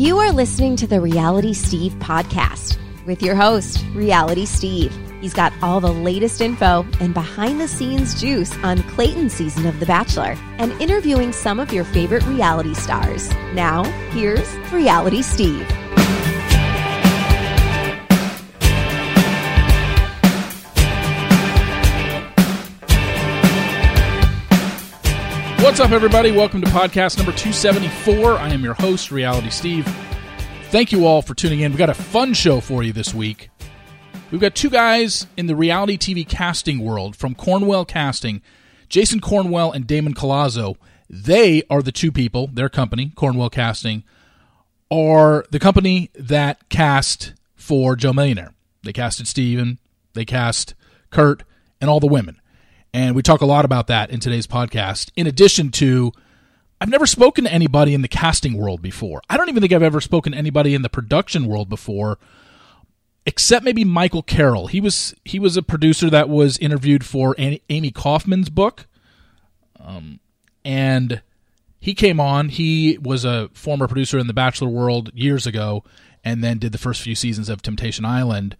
You are listening to the Reality Steve podcast with your host, Reality Steve. He's got all the latest info and behind the scenes juice on Clayton's season of The Bachelor and interviewing some of your favorite reality stars. Now, here's Reality Steve. What's up, everybody? Welcome to podcast number 274. I am your host, Reality Steve. Thank you all for tuning in. We've got a fun show for you this week. We've got two guys in the reality TV casting world from Cornwell Casting, Jason Cornwell and Damon Collazo. They are the two people, their company, Cornwell Casting, are the company that cast for Joe Millionaire. They casted Steven, they cast Kurt, and all the women. And we talk a lot about that in today's podcast. In addition to, I've never spoken to anybody in the casting world before. I don't even think I've ever spoken to anybody in the production world before, except maybe Michael Carroll. He was he was a producer that was interviewed for Amy Kaufman's book, um, and he came on. He was a former producer in the Bachelor world years ago, and then did the first few seasons of Temptation Island.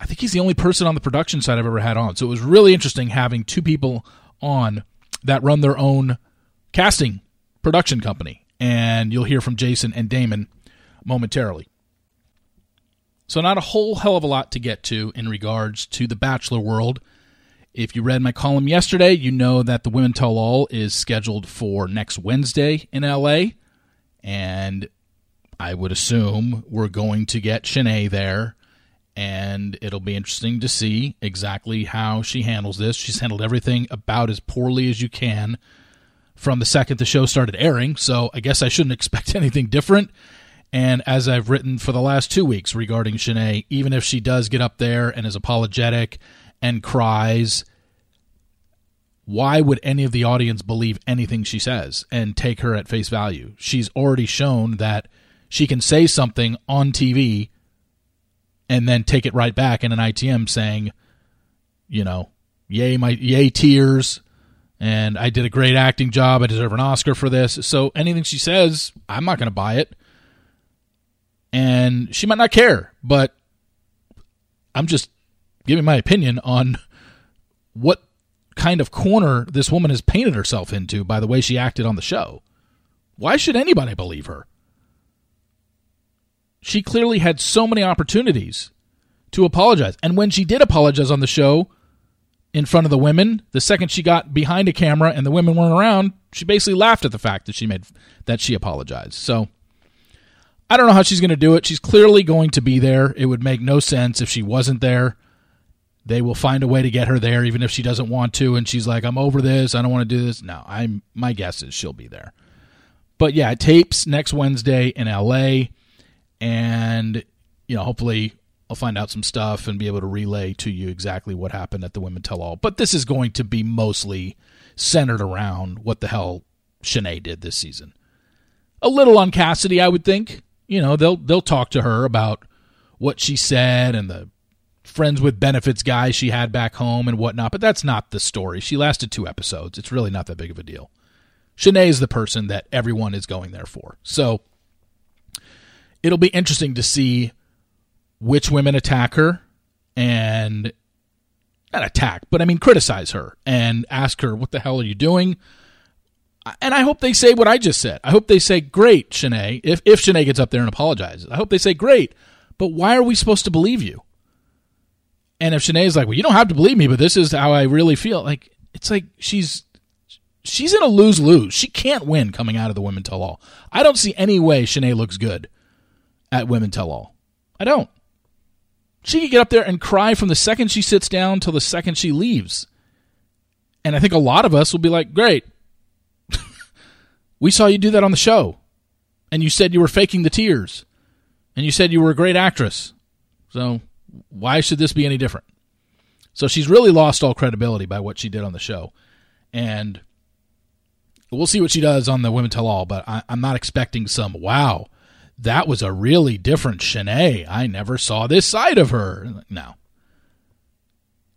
I think he's the only person on the production side I've ever had on. So it was really interesting having two people on that run their own casting production company. And you'll hear from Jason and Damon momentarily. So, not a whole hell of a lot to get to in regards to the Bachelor world. If you read my column yesterday, you know that the Women Tell All is scheduled for next Wednesday in LA. And I would assume we're going to get Shanae there and it'll be interesting to see exactly how she handles this. She's handled everything about as poorly as you can from the second the show started airing, so I guess I shouldn't expect anything different. And as I've written for the last two weeks regarding Shanae, even if she does get up there and is apologetic and cries, why would any of the audience believe anything she says and take her at face value? She's already shown that she can say something on TV and then take it right back in an ITM saying, you know, yay my yay tears and I did a great acting job. I deserve an Oscar for this. So anything she says, I'm not going to buy it. And she might not care, but I'm just giving my opinion on what kind of corner this woman has painted herself into by the way she acted on the show. Why should anybody believe her? She clearly had so many opportunities to apologize. And when she did apologize on the show in front of the women, the second she got behind a camera and the women weren't around, she basically laughed at the fact that she made that she apologized. So I don't know how she's going to do it. She's clearly going to be there. It would make no sense if she wasn't there. They will find a way to get her there even if she doesn't want to and she's like I'm over this. I don't want to do this. No, I'm my guess is she'll be there. But yeah, tapes next Wednesday in LA and you know hopefully I'll find out some stuff and be able to relay to you exactly what happened at the Women Tell All. But this is going to be mostly centered around what the hell Shanae did this season. A little on Cassidy, I would think. You know, they'll they'll talk to her about what she said and the friends with benefits guy she had back home and whatnot, but that's not the story. She lasted two episodes. It's really not that big of a deal. Shanae is the person that everyone is going there for. So it'll be interesting to see which women attack her and not attack, but I mean criticize her and ask her, "What the hell are you doing?" And I hope they say what I just said. I hope they say, "Great, Shanae." If if Shanae gets up there and apologizes, I hope they say, "Great," but why are we supposed to believe you? And if Shanae is like, "Well, you don't have to believe me, but this is how I really feel," like it's like she's she's in a lose lose. She can't win coming out of the women tell all. I don't see any way Shanae looks good at Women Tell All. I don't. She could get up there and cry from the second she sits down till the second she leaves. And I think a lot of us will be like, great. we saw you do that on the show. And you said you were faking the tears. And you said you were a great actress. So why should this be any different? So she's really lost all credibility by what she did on the show. And we'll see what she does on the Women Tell All, but I, am not expecting some wow that was a really different Shanae. I never saw this side of her. No.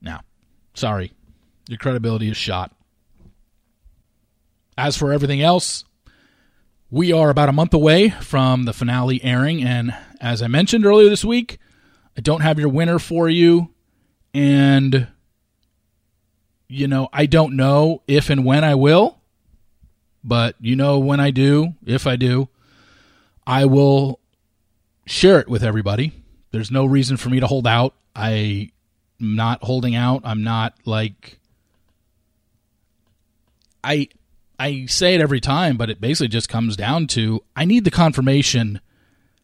No. Sorry. Your credibility is shot. As for everything else, We are about a month away from the finale airing, and as I mentioned earlier this week, I don't have your winner for you, and you know, I don't know if and when I will, but you know when I do, if I do, I will share it with everybody. There's no reason for me to hold out. I'm not holding out. I'm not like I I say it every time, but it basically just comes down to I need the confirmation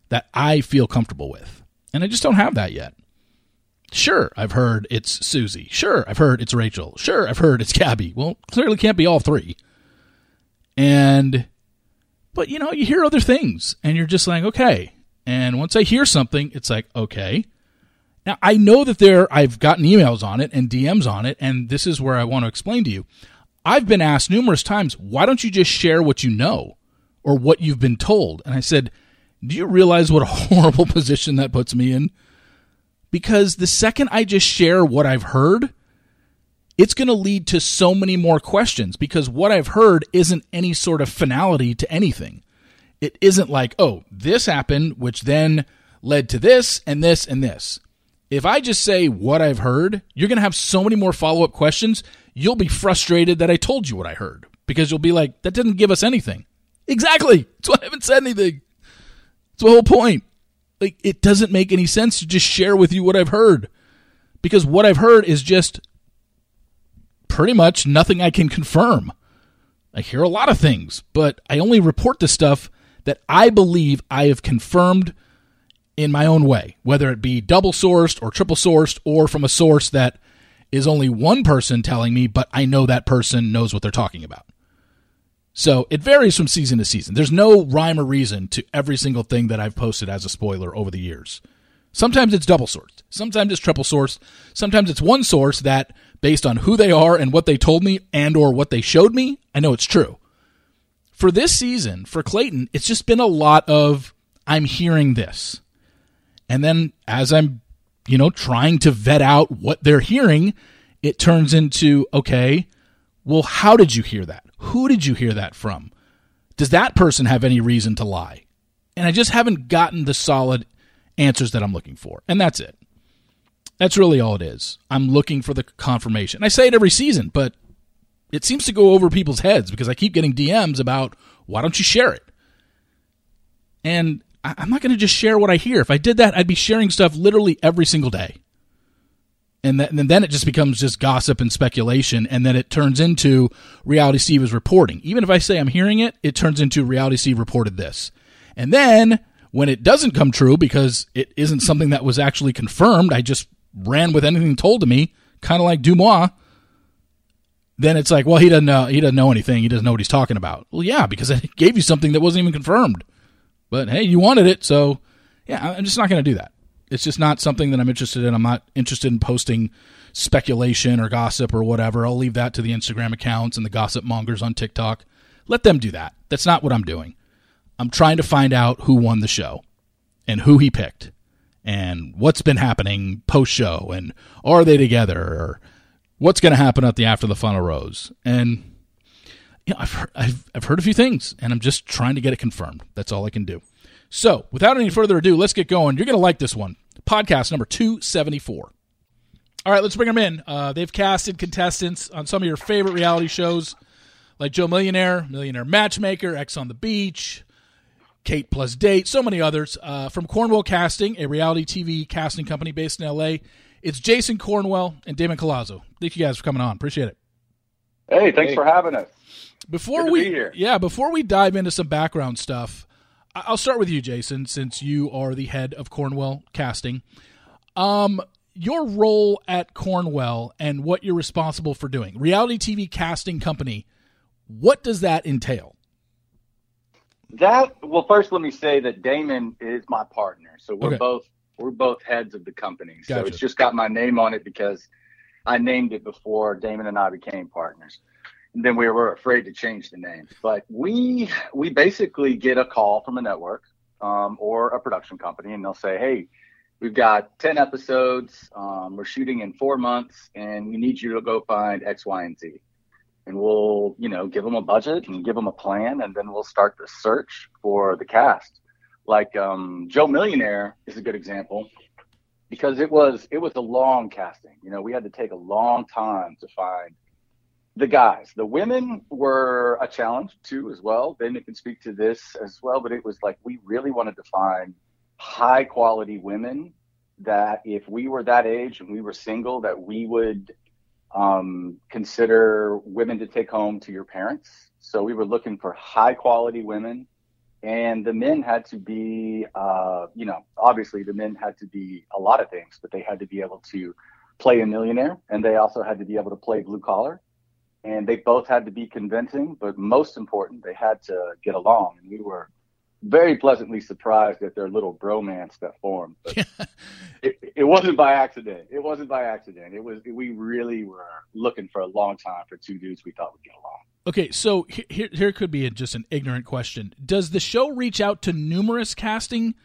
that I feel comfortable with. And I just don't have that yet. Sure, I've heard it's Susie. Sure, I've heard it's Rachel. Sure, I've heard it's Gabby. Well, clearly can't be all three. And, but you know, you hear other things and you're just like, okay. And once I hear something, it's like, okay. Now, I know that there, I've gotten emails on it and DMs on it, and this is where I want to explain to you. I've been asked numerous times, why don't you just share what you know or what you've been told? And I said, do you realize what a horrible position that puts me in? Because the second I just share what I've heard, it's going to lead to so many more questions because what I've heard isn't any sort of finality to anything. It isn't like, oh, this happened, which then led to this and this and this. If I just say what I've heard, you're going to have so many more follow up questions. You'll be frustrated that I told you what I heard because you'll be like, that didn't give us anything. Exactly. That's why I haven't said anything. That's the whole point. Like, it doesn't make any sense to just share with you what I've heard because what I've heard is just pretty much nothing I can confirm. I hear a lot of things, but I only report the stuff that I believe I have confirmed in my own way, whether it be double sourced or triple sourced or from a source that is only one person telling me, but I know that person knows what they're talking about. So it varies from season to season. There's no rhyme or reason to every single thing that I've posted as a spoiler over the years. Sometimes it's double sourced, sometimes it's triple sourced, sometimes it's one source that, based on who they are and what they told me and or what they showed me, I know it's true. For this season, for Clayton, it's just been a lot of I'm hearing this. And then as I'm, you know, trying to vet out what they're hearing, it turns into, okay, well, how did you hear that? Who did you hear that from? Does that person have any reason to lie? And I just haven't gotten the solid answers that I'm looking for. And that's it. That's really all it is. I'm looking for the confirmation. I say it every season, but it seems to go over people's heads because I keep getting DMs about why don't you share it? And I'm not going to just share what I hear. If I did that, I'd be sharing stuff literally every single day. And, that, and then it just becomes just gossip and speculation, and then it turns into Reality Steve is reporting. Even if I say I'm hearing it, it turns into Reality Steve reported this. And then when it doesn't come true because it isn't something that was actually confirmed, I just ran with anything told to me, kind of like DeuxMoi. Then it's like, well, he doesn't know. He doesn't know anything. He doesn't know what he's talking about. Well, yeah, because I gave you something that wasn't even confirmed. But hey, you wanted it, so yeah, I'm just not going to do that. It's just not something that I'm interested in. I'm not interested in posting speculation or gossip or whatever. I'll leave that to the Instagram accounts and the gossip mongers on TikTok. Let them do that. That's not what I'm doing. I'm trying to find out who won the show and who he picked and what's been happening post show and are they together or what's going to happen at the after the final rose. And you know, I've heard, I've, I've heard a few things and I'm just trying to get it confirmed. That's all I can do. So, without any further ado, let's get going. You're going to like this one. Podcast number 274. All right, let's bring them in. Uh, they've casted contestants on some of your favorite reality shows like Joe Millionaire, Millionaire Matchmaker, Ex on the Beach, Kate Plus Date, so many others. Uh, from Cornwell Casting, a reality TV casting company based in LA, it's Jason Cornwell and Damon Collazo. Thank you guys for coming on. Appreciate it. Hey, thanks hey. for having us. Before we, be yeah, before we dive into some background stuff, I'll start with you, Jason, since you are the head of Cornwell Casting. Um, your role at Cornwell and what you're responsible for doing, reality TV casting company. What does that entail? That well, first let me say that Damon is my partner, so we're okay. both we're both heads of the company. Gotcha. So it's just got my name on it because I named it before Damon and I became partners And then we were afraid to change the name. But we we basically get a call from a network um, or a production company, and they'll say, "Hey, we've got ten episodes. Um, we're shooting in four months, and we need you to go find X, Y, and Z." and we'll, you know, give them a budget and give them a plan, and then we'll start the search for the cast. Like um, Joe Millionaire is a good example because it was it was a long casting. You know, we had to take a long time to find the guys. The women were a challenge too, as well. They can speak to this as well, but it was like we really wanted to find high quality women that if we were that age and we were single, that we would um, consider women to take home to your parents. So we were looking for high quality women and the men had to be uh, you know obviously the men had to be a lot of things but they had to be able to play a millionaire and they also had to be able to play blue collar and they both had to be convincing but most important they had to get along and we were very pleasantly surprised at their little bromance that formed. It, it wasn't by accident. It wasn't by accident. It was we really were looking for a long time for two dudes we thought would get along. Okay, so here here could be a, just an ignorant question. Does the show reach out to numerous casting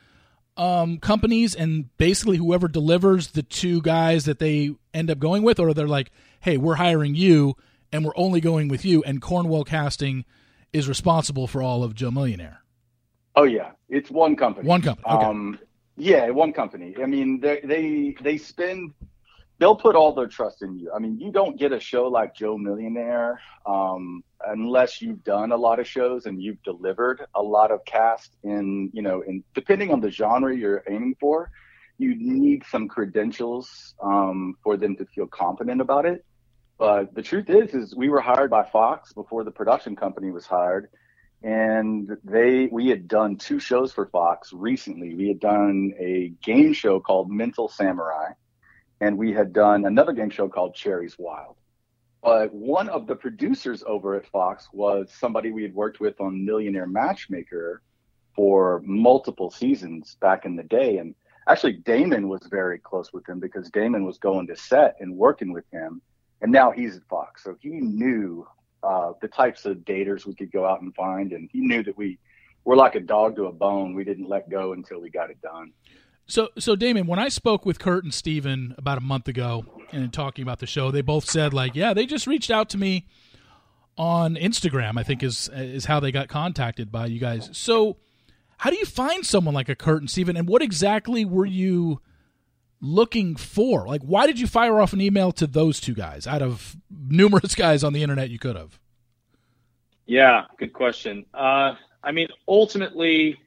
um, companies and basically whoever delivers the two guys that they end up going with, or they're like, "Hey, we're hiring you, and we're only going with you," and Cornwell Casting is responsible for all of Joe Millionaire. Oh yeah, it's one company. One company. Okay. Um, yeah, one company. I mean, they they they spend they'll put all their trust in you. I mean, you don't get a show like Joe Millionaire um, unless you've done a lot of shows and you've delivered a lot of cast in, you know, in depending on the genre you're aiming for, you need some credentials um, for them to feel confident about it. But the truth is, is we were hired by Fox before the production company was hired, and they we had done two shows for Fox recently. We had done a game show called Mental Samurai and we had done another game show called Cherries Wild. But one of the producers over at Fox was somebody we had worked with on Millionaire Matchmaker for multiple seasons back in the day. And actually, Damon was very close with him because Damon was going to set and working with him. And now he's at Fox. So he knew uh, the types of daters we could go out and find. And he knew that we were like a dog to a bone. We didn't let go until we got it done. So, so Damon, when I spoke with Kurt and Steven about a month ago and talking about the show, they both said like, yeah, they just reached out to me on Instagram. I think is is how they got contacted by you guys. So, how do you find someone like a Kurt and Steven, and what exactly were you looking for? Like, why did you fire off an email to those two guys out of numerous guys on the internet you could have? Yeah, good question. Uh, I mean, ultimately,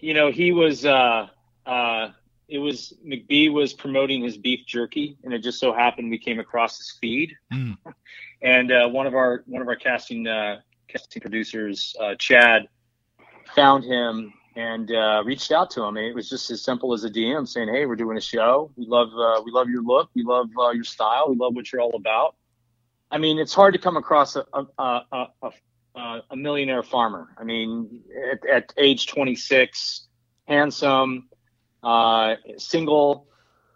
you know, he was uh, uh, it was McBee was promoting his beef jerky, and it just so happened we came across his feed, mm. and uh, one of our one of our casting uh, casting producers, uh, Chad, found him and uh, reached out to him. And it was just as simple as a DM saying, "Hey, we're doing a show. We love uh, we love your look. We love uh, your style. We love what you're all about." I mean, it's hard to come across a, a, a, a a millionaire farmer. I mean, at, at age 26, handsome, uh, single,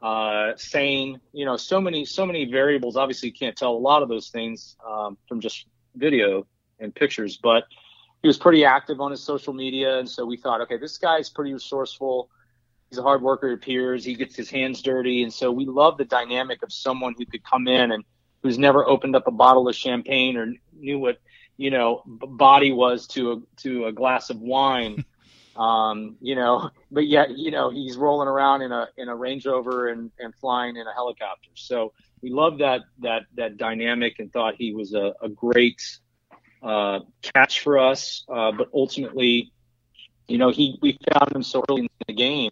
uh, sane. You know, so many so many variables. Obviously, you can't tell a lot of those things um, from just video and pictures, but he was pretty active on his social media, and so we thought, okay, this guy's pretty resourceful. He's a hard worker, it appears. He gets his hands dirty, and so we love the dynamic of someone who could come in and who's never opened up a bottle of champagne or knew what you know body was to a to a glass of wine um you know but yet you know he's rolling around in a in a range rover and and flying in a helicopter so we loved that that that dynamic and thought he was a, a great uh catch for us uh but ultimately you know he we found him so early in the game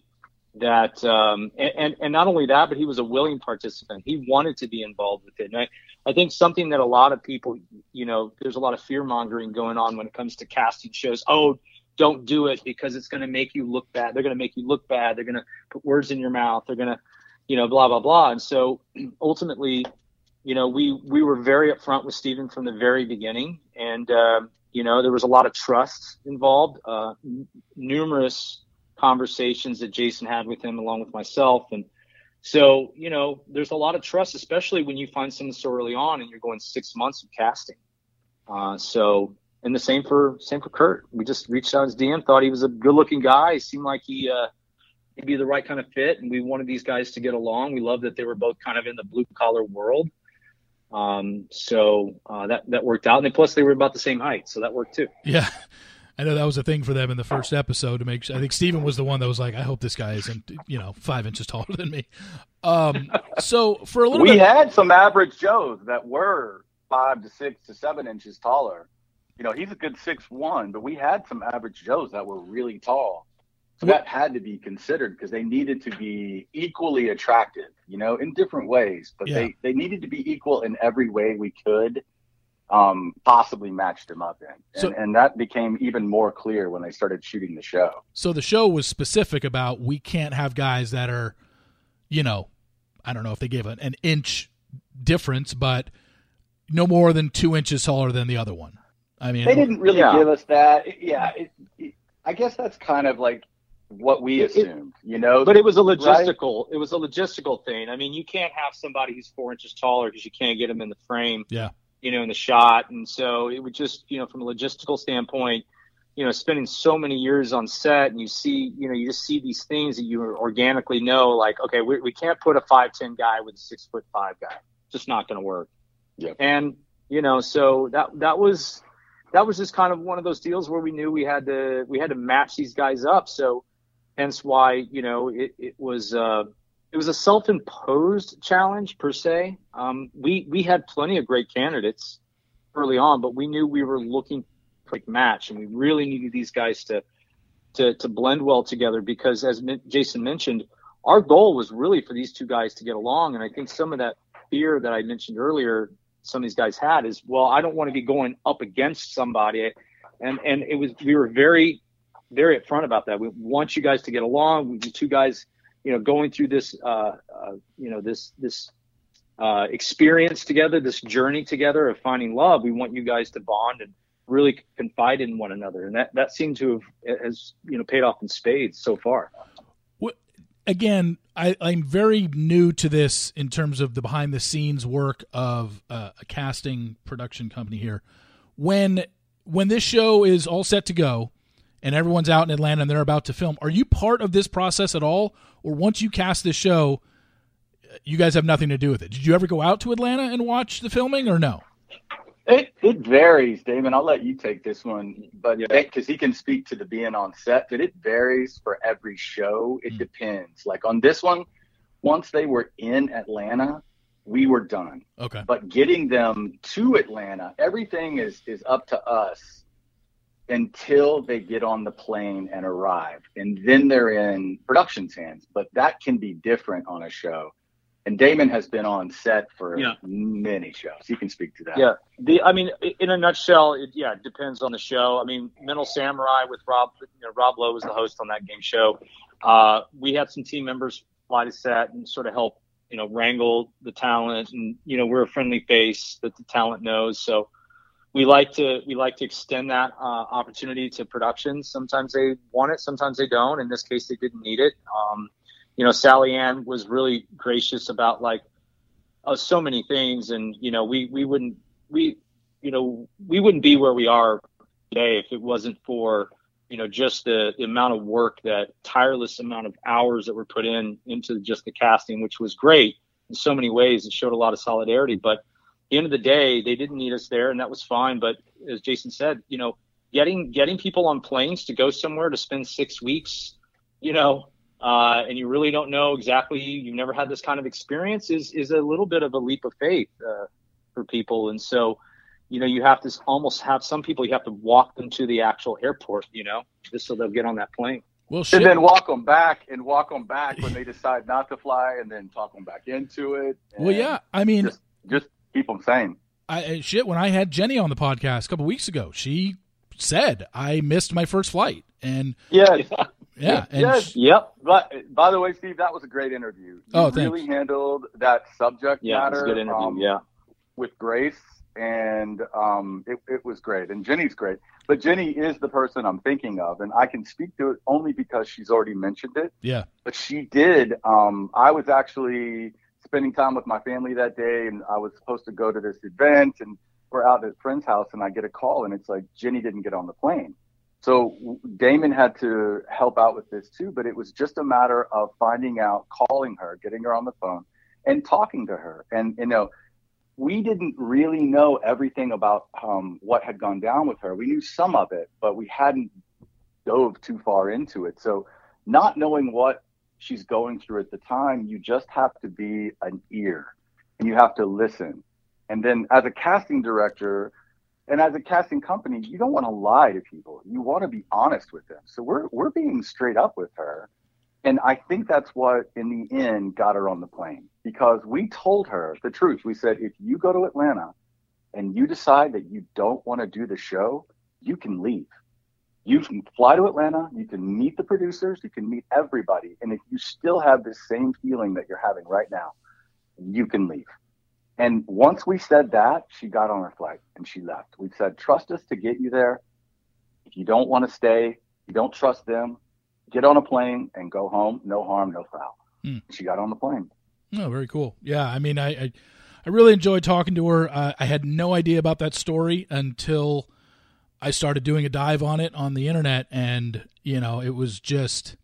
that um, and, and not only that, but he was a willing participant. He wanted to be involved with it. And I, I think something that a lot of people, you know, there's a lot of fear mongering going on when it comes to casting shows. Oh, don't do it because it's going to make you look bad. They're going to make you look bad. They're going to put words in your mouth. They're going to, you know, blah blah blah. And so ultimately, you know, we we were very upfront with Stephen from the very beginning, and uh, you know, there was a lot of trust involved. Uh, n- numerous conversations that Jason had with him along with myself. And so, you know, there's a lot of trust, especially when you find someone so early on and you're going six months of casting. Uh, so, and the same for same for Kurt. We just reached out his DM, thought he was a good looking guy. He seemed like he uh, be the right kind of fit, and we wanted these guys to get along. We love that they were both kind of in the blue collar world. Um, so uh, that that worked out, and then plus they were about the same height, so that worked too. Yeah, I know that was a thing for them in the first episode to make. Sure, I think Steven was the one that was like, "I hope this guy isn't, you know, five inches taller than me." Um, so for a little, we bit, had some average Joes that were five to six to seven inches taller. You know, he's a good six one, but we had some average Joes that were really tall. So that had to be considered because they needed to be equally attractive, you know, in different ways, but yeah. they, they needed to be equal in every way we could um, possibly match them up in. And, so, and that became even more clear when they started shooting the show. So the show was specific about we can't have guys that are, you know, I don't know if they gave an, an inch difference, but no more than two inches taller than the other one. I mean, they didn't really yeah. give us that. Yeah, it, it, I guess that's kind of like what we assumed, it, you know. But it was a logistical. Right? It was a logistical thing. I mean, you can't have somebody who's four inches taller because you can't get them in the frame. Yeah. You know, in the shot, and so it would just, you know, from a logistical standpoint, you know, spending so many years on set, and you see, you know, you just see these things that you organically know, like, okay, we, we can't put a five ten guy with a six foot five guy. It's just not going to work. Yeah. And you know, so that that was that was just kind of one of those deals where we knew we had to we had to match these guys up. So hence why you know it, it was uh, it was a self-imposed challenge per se. Um, we we had plenty of great candidates early on, but we knew we were looking for a match, and we really needed these guys to to to blend well together because, as Jason mentioned, our goal was really for these two guys to get along, and I think some of that fear that I mentioned earlier, some of these guys had is, well, I don't want to be going up against somebody, and and it was we were very very upfront about that. We want you guys to get along. We two guys, you know, going through this, uh, uh, you know, this this uh, experience together, this journey together of finding love. We want you guys to bond and really confide in one another, and that that seemed to have has you know paid off in spades so far. Again, I, I'm very new to this in terms of the behind the scenes work of uh, a casting production company here. When when this show is all set to go, and everyone's out in Atlanta and they're about to film. Are you part of this process at all? Or once you cast this show, you guys have nothing to do with it? Did you ever go out to Atlanta and watch the filming or no? It it varies, Damon. I'll let you take this one, but because yeah. he can speak to the being on set, but it varies for every show. It mm. depends. Like on this one, once they were in Atlanta, we were done. Okay. But getting them to Atlanta, everything is is up to us until they get on the plane and arrive. And then they're in production's hands. But that can be different on a show. And Damon has been on set for yeah. many shows. He can speak to that. Yeah. The I mean, in a nutshell, it, yeah, it depends on the show. I mean, Mental Samurai with Rob, you know, Rob Lowe was the host on that game show. Uh, we had some team members fly to set and sort of help, you know, wrangle the talent. And you know, we're a friendly face that the talent knows. So we like to we like to extend that uh, opportunity to productions. Sometimes they want it, sometimes they don't. In this case, they didn't need it. Um, you know, Sally Ann was really gracious about like uh, so many things, and you know, we we wouldn't we you know we wouldn't be where we are today if it wasn't for you know just the, the amount of work that tireless amount of hours that were put in into just the casting, which was great in so many ways. It showed a lot of solidarity, but the end of the day, they didn't need us there, and that was fine. But as Jason said, you know, getting getting people on planes to go somewhere to spend six weeks, you know, uh, and you really don't know exactly, you've never had this kind of experience, is is a little bit of a leap of faith uh, for people. And so, you know, you have to almost have some people you have to walk them to the actual airport, you know, just so they'll get on that plane. Well, shit. and then walk them back and walk them back when they decide not to fly, and then talk them back into it. Well, yeah, I mean, just, just keep them sane. I shit. When I had Jenny on the podcast a couple weeks ago, she said I missed my first flight, and yeah, yeah, and yes, she, yep. But by the way, Steve, that was a great interview. You oh, really handled that subject yeah, matter. good interview. Um, yeah, with grace, and um, it, it was great. And Jenny's great, but Jenny is the person I'm thinking of, and I can speak to it only because she's already mentioned it. Yeah, but she did. Um, I was actually spending time with my family that day, and I was supposed to go to this event, and we're out at a friend's house, and I get a call, and it's like Jenny didn't get on the plane. So Damon had to help out with this too, but it was just a matter of finding out, calling her, getting her on the phone, and talking to her. And you know, we didn't really know everything about um, what had gone down with her. We knew some of it, but we hadn't dove too far into it. So, not knowing what she's going through at the time, you just have to be an ear and you have to listen. And then, as a casting director and as a casting company, you don't want to lie to people. You want to be honest with them. So, we're, we're being straight up with her. And I think that's what, in the end, got her on the plane because we told her the truth. We said, if you go to Atlanta and you decide that you don't want to do the show, you can leave. You can fly to Atlanta, you can meet the producers, you can meet everybody. And if you still have this same feeling that you're having right now, you can leave. And once we said that, she got on her flight and she left. We said, trust us to get you there. If you don't want to stay, you don't trust them, get on a plane and go home. No harm, no foul. Mm. She got on the plane. Oh, very cool. Yeah, I mean, I I, I really enjoyed talking to her. Uh, I had no idea about that story until I started doing a dive on it on the internet, and you know, it was just,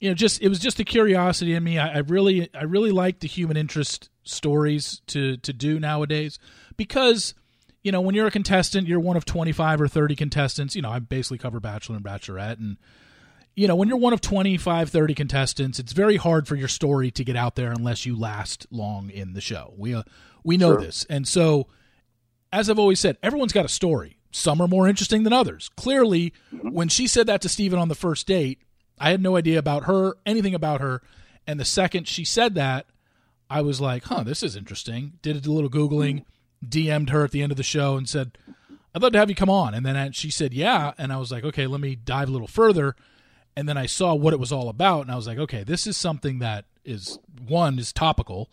you know, just it was just a curiosity in me. I, I really, I really like the human interest stories to to do nowadays because you know when you're a contestant you're one of 25 or 30 contestants you know i basically cover bachelor and bachelorette and you know, when you're one of 25, 30 contestants, it's very hard for your story to get out there unless you last long in the show. We uh, we know sure. this. And so as I've always said, everyone's got a story. Some are more interesting than others. Clearly, mm-hmm. when she said that to Steven on the first date, I had no idea about her, anything about her. And the second she said that, I was like, huh, this is interesting. Did a little Googling, DM'd her at the end of the show and said, I'd love to have you come on. And then she said, yeah. And I was like, okay, let me dive a little further and then I saw what it was all about, and I was like, okay, this is something that is one is topical,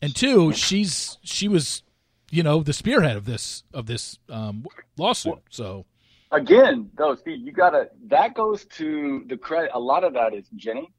and two, she's she was, you know, the spearhead of this of this um, lawsuit. So again, though, Steve, you gotta that goes to the credit. A lot of that is Jenny,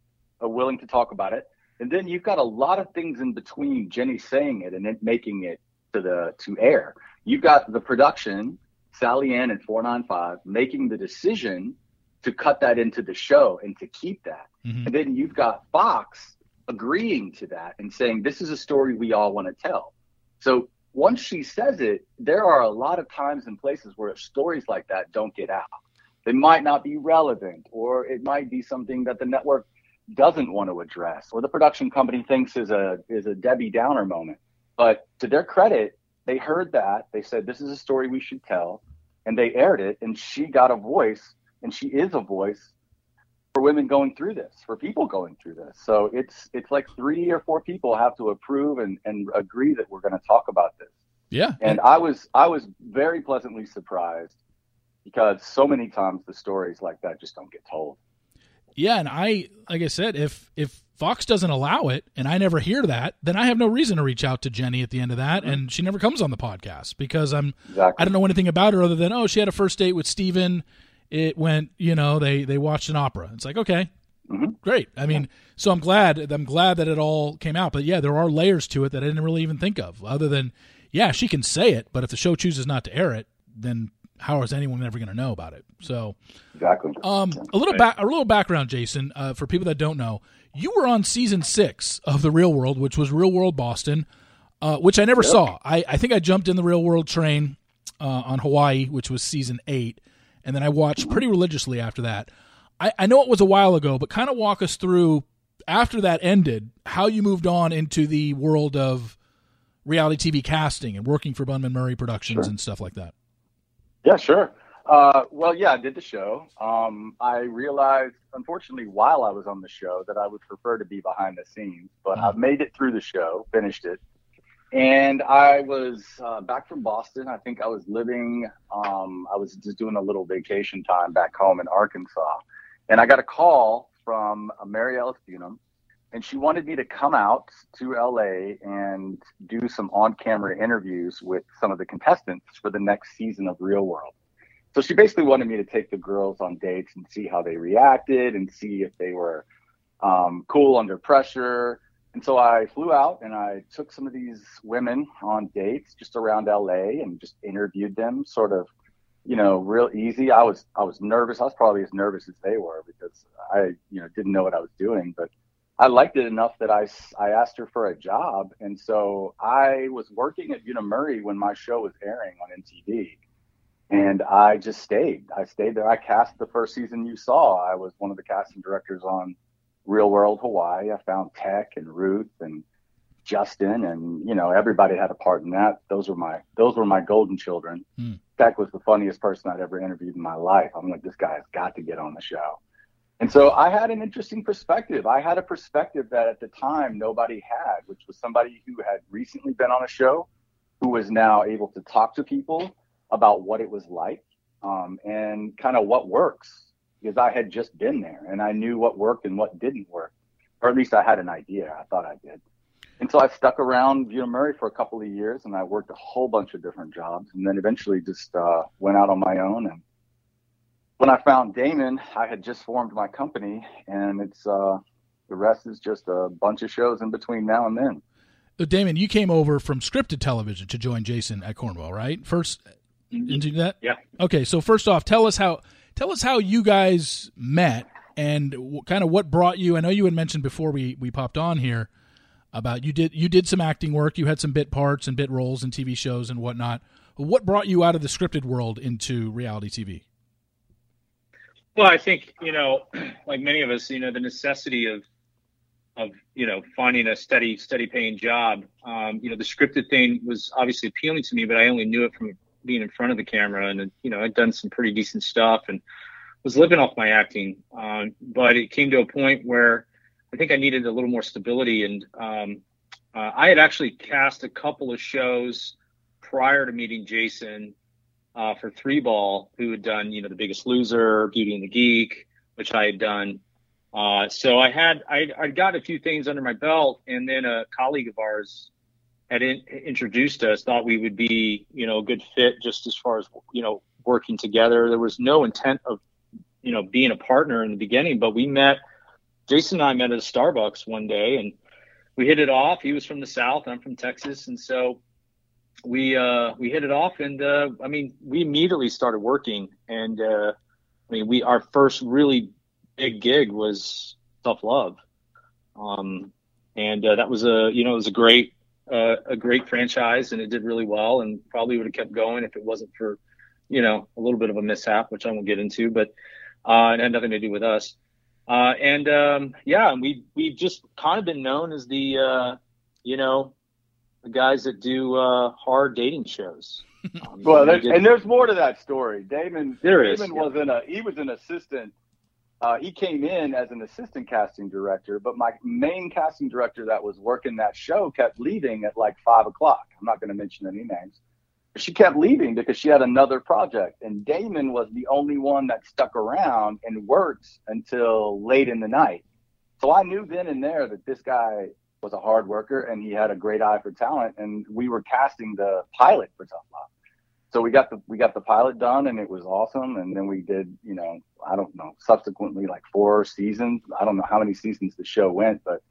uh, willing to talk about it, and then you've got a lot of things in between Jenny saying it and it making it to the to air. You've got the production, Sally Ann and 495 making the decision to cut that into the show and to keep that. Mm-hmm. And then you've got Fox agreeing to that and saying, this is a story we all want to tell. So once she says it, there are a lot of times and places where stories like that don't get out. They might not be relevant, or it might be something that the network doesn't want to address, or the production company thinks is a is a Debbie Downer moment. But to their credit, they heard that. They said this is a story we should tell, and they aired it, and she got a voice and she is a voice for women going through this, for people going through this. So it's it's like three or four people have to approve and, and agree that we're going to talk about this. Yeah. And I was I was very pleasantly surprised because so many times the stories like that just don't get told. Yeah, and I like I said, if if Fox doesn't allow it and I never hear that, then I have no reason to reach out to Jenny at the end of that mm-hmm. and she never comes on the podcast because I'm exactly. I don't know anything about her other than oh she had a first date with Steven it went you know they they watched an opera. It's like okay mm-hmm. great. I mean so i'm glad i'm glad that it all came out. But yeah there are layers to it that i didn't really even think of other than yeah she can say it but if the show chooses not to air it then how is anyone ever going to know about it? So exactly. um a little back a little background jason uh, for people that don't know you were on season six of the real world which was real world boston uh, which i never yep. saw. I, I think i jumped in the real world train uh, on hawaii which was season eight and then I watched pretty religiously after that. I, I know it was a while ago, but kind of walk us through after that ended how you moved on into the world of reality TV casting and working for Bunim/Murray Productions sure. and stuff like that. Yeah, sure. Uh, well, yeah, I did the show. Um, I realized, unfortunately, while I was on the show, that I would prefer to be behind the scenes, but mm-hmm. I've made it through the show, finished it, and I was uh, back from Boston. I think I was living, um, I was just doing a little vacation time back home in Arkansas. And I got a call from Mary Ellis Bunim, and she wanted me to come out to LA and do some on camera interviews with some of the contestants for the next season of Real World. So she basically wanted me to take the girls on dates and see how they reacted and see if they were um, cool under pressure and so I flew out and I took some of these women on dates just around LA and just interviewed them sort of, you know, real easy. I was I was nervous. I was probably as nervous as they were because I, you know, didn't know what I was doing, but I liked it enough that I, I asked her for a job. And so I was working at Bunim/Murray when my show was airing on MTV. And I just stayed. I stayed there. I cast the first season you saw. I was one of the casting directors on Real World Hawaii. I found Teck and Ruth and Justin and you know everybody had a part in that. Those were my those were my golden children. Mm. Teck was the funniest person I'd ever interviewed in my life. I'm like this guy has got to get on the show. And so I had an interesting perspective. I had a perspective that at the time nobody had, which was somebody who had recently been on a show, who was now able to talk to people about what it was like um, and kind of what works because I had just been there and I knew what worked and what didn't work, or at least I had an idea. I thought I did. And so I stuck around Bunim/Murray for a couple of years and I worked a whole bunch of different jobs and then eventually just uh, went out on my own. And when I found Damon, I had just formed my company and it's uh, the rest is just a bunch of shows in between now and then. Uh, Damon, you came over from scripted television to join Jason at Cornwell, right? First mm-hmm. into that? Yeah. Okay, so first off, tell us how tell us how you guys met and w- kind of what brought you. I know you had mentioned before we we popped on here about you did you did some acting work. You had some bit parts and bit roles in TV shows and whatnot. What brought you out of the scripted world into reality TV? Well, I think you know, like many of us, you know, the necessity of of you know finding a steady steady paying job. Um, you know, the scripted thing was obviously appealing to me, but I only knew it from being in front of the camera, and you know, I'd done some pretty decent stuff and was living off my acting. Um, but it came to a point where I think I needed a little more stability. And um, uh, I had actually cast a couple of shows prior to meeting Jason uh, for Three Ball, who had done, you know, The Biggest Loser, Beauty and the Geek, which I had done. Uh, so I had I I got a few things under my belt, and then a colleague of ours had in, introduced us, thought we would be, you know, a good fit just as far as you know working together. There was no intent of, you know, being a partner in the beginning, but we met Jason and I met at a Starbucks one day and we hit it off. He was from the South, I'm from Texas. And so we, uh, we hit it off and, uh, I mean, we immediately started working and, uh, I mean, we, our first really big gig was tough love. Um, and, uh, that was a, you know, it was a great, uh, a great franchise and it did really well and probably would have kept going if it wasn't for, you know, a little bit of a mishap, which I won't get into, but, uh, it had nothing to do with us. Uh, and um, yeah, we we've just kind of been known as the uh, you know the guys that do uh, hard dating shows. Um, well, there's, and there's more to that story. Damon there Damon is, was yeah. in a he was an assistant. Uh, he came in as an assistant casting director, but my main casting director that was working that show kept leaving at like five o'clock. I'm not going to mention any names she kept leaving because she had another project. And Damon was the only one that stuck around and worked until late in the night. So I knew then and there that this guy was a hard worker and he had a great eye for talent. And we were casting the pilot for Tough Love. So we got the we got the pilot done and it was awesome. And then we did, you know, I don't know, subsequently like four seasons. I don't know how many seasons the show went, but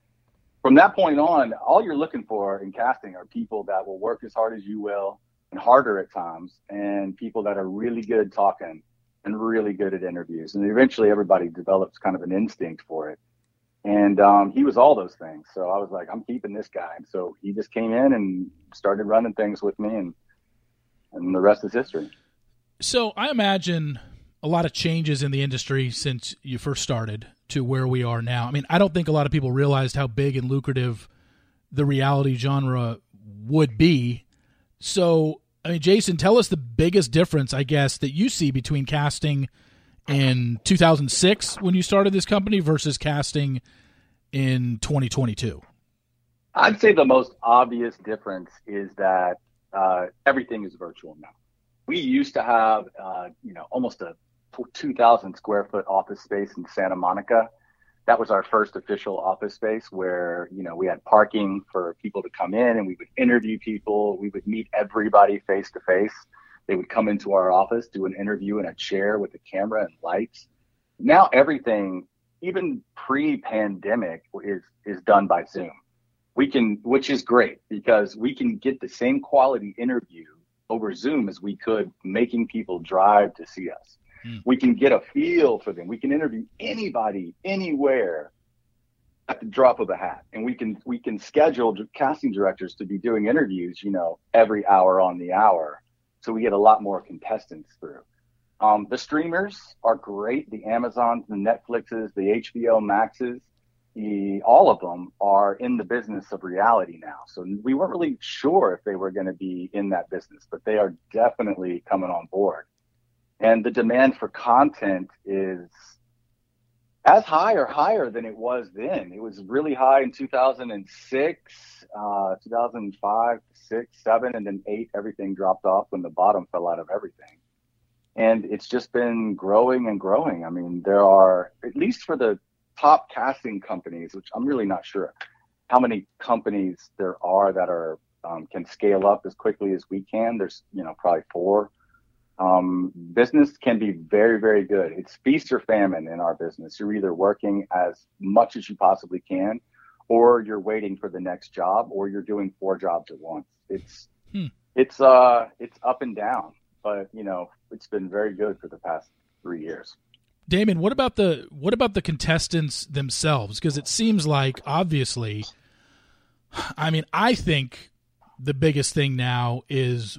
from that point on, all you're looking for in casting are people that will work as hard as you will, and harder at times, and people that are really good talking and really good at interviews. And eventually, everybody develops kind of an instinct for it. And um, he was all those things. So I was like, I'm keeping this guy. And so he just came in and started running things with me, and and the rest is history. So I imagine a lot of changes in the industry since you first started to where we are now. I mean, I don't think a lot of people realized how big and lucrative the reality genre would be. So I mean, Jason, tell us the biggest difference, I guess, that you see between casting in 2006 when you started this company versus casting in 2022. I'd say the most obvious difference is that uh, everything is virtual now. We used to have, uh, you know, almost a 2,000 square foot office space in Santa Monica. That was our first official office space where you know we had parking for people to come in and we would interview people. We would meet everybody face to face. They would come into our office do an interview in a chair with a camera and lights. Now everything even pre-pandemic is is done by zoom we can which is great because we can get the same quality interview over zoom as we could making people drive to see us Mm. We can get a feel for them. We can interview anybody, anywhere at the drop of a hat, and we can we can schedule casting directors to be doing interviews, you know, every hour on the hour, so we get a lot more contestants through. Um, the streamers are great. The Amazons, the Netflixes, the HBO Maxes, the, all of them are in the business of reality now. So we weren't really sure if they were going to be in that business, but they are definitely coming on board. And the demand for content is as high or higher than it was then. It was really high in 2006, uh, 2005, six, seven, and then eight. Everything dropped off when the bottom fell out of everything. And it's just been growing and growing. I mean, there are, at least for the top casting companies, which I'm really not sure how many companies there are that are um, can scale up as quickly as we can. There's, you know, probably four um, business can be very, very good. It's feast or famine in our business. You're either working as much as you possibly can, or you're waiting for the next job, or you're doing four jobs at once. It's hmm. it's uh it's up and down, but you know it's been very good for the past three years. Damon, what about the what about the contestants themselves? Because it seems like obviously, I mean, I think the biggest thing now is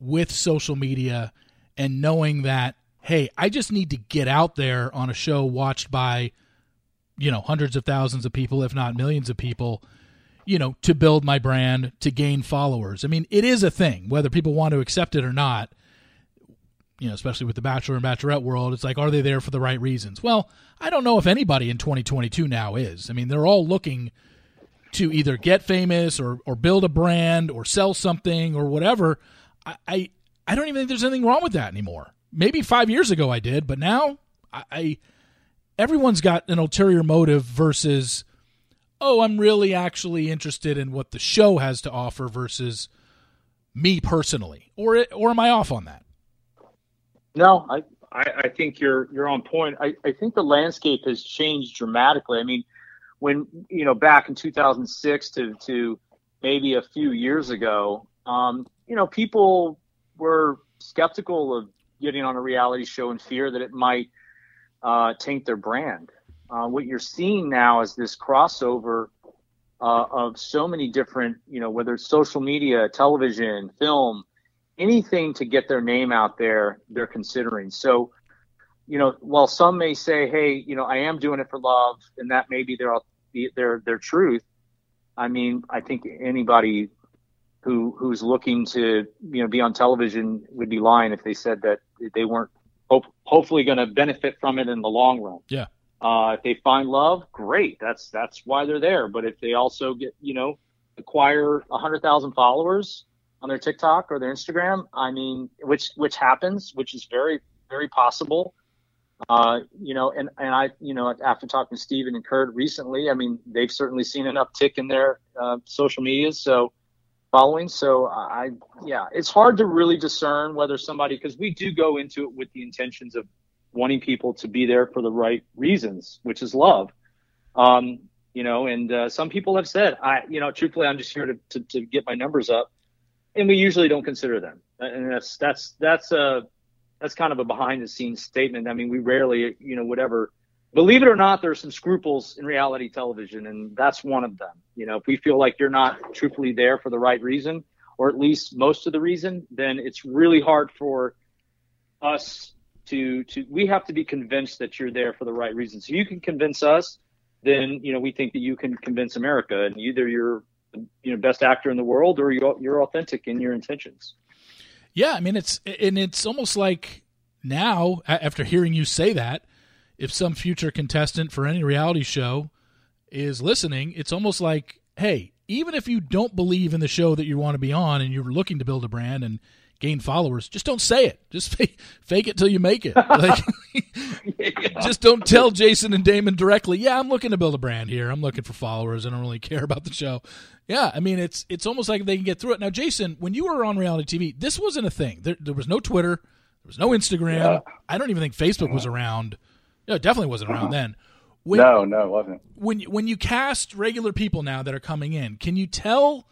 with social media and knowing that hey i just need to get out there on a show watched by you know hundreds of thousands of people if not millions of people you know to build my brand to gain followers i mean it is a thing whether people want to accept it or not you know especially with the bachelor and bachelorette world it's like are they there for the right reasons? Well i don't know if anybody in 2022 now is. I mean they're all looking to either get famous or or build a brand or sell something or whatever. I, I, don't even think there's anything wrong with that anymore. Maybe five years ago I did, but now I, I everyone's got an ulterior motive versus oh i'm really actually interested in what the show has to offer versus me personally. Or or am i off on that no i i, I think you're you're on point I, I think the landscape has changed dramatically i mean when you know back in 2006 to to maybe a few years ago um, you know, people were skeptical of getting on a reality show in fear that it might uh, taint their brand. Uh, what you're seeing now is this crossover uh, of so many different, you know, whether it's social media, television, film, anything to get their name out there, they're considering. So, you know, while some may say, "Hey, you know, I am doing it for love," and that may be their their their truth. I mean, I think anybody who who's looking to you know be on television would be lying if they said that they weren't hope, hopefully going to benefit from it in the long run. Yeah. Uh, if they find love, great. That's that's why they're there. But if they also get you know acquire a hundred thousand followers on their TikTok or their Instagram, I mean, which which happens, which is very very possible. Uh, you know, and and I, you know, after talking to Steven and Kurt recently, I mean, they've certainly seen an uptick in their uh, social medias. So following. So I, yeah, it's hard to really discern whether somebody, because we do go into it with the intentions of wanting people to be there for the right reasons, which is love. Um, you know, and uh, some people have said, I, you know, truthfully, I'm just here to, to, to get my numbers up, and we usually don't consider them, and that's that's that's a that's kind of a behind the scenes statement. I mean, we rarely, you know, whatever believe it or not, there's some scruples in reality television, and that's one of them. You know, if we feel like you're not truthfully there for the right reason, or at least most of the reason, then it's really hard for us to to. We have to be convinced that you're there for the right reason. So you can convince us, then you know we think that you can convince America, and either you're you know best actor in the world or you're, you're authentic in your intentions. Yeah, I mean it's and it's almost like now after hearing you say that if some future contestant for any reality show is listening, it's almost like, hey, even if you don't believe in the show that you want to be on and you're looking to build a brand and gain followers, just don't say it. Just fake, fake it till you make it. Like, yeah. just don't tell Jason and Damon directly. Yeah, I'm looking to build a brand here. I'm looking for followers. I don't really care about the show. Yeah, I mean it's it's almost like they can get through it. Now, Jason, when you were on reality TV, this wasn't a thing. There, there was no Twitter. There was no Instagram. Yeah. I don't even think Facebook was around no, it definitely wasn't around then. When, no, no, it wasn't. When when you cast regular people now that are coming in, can you tell?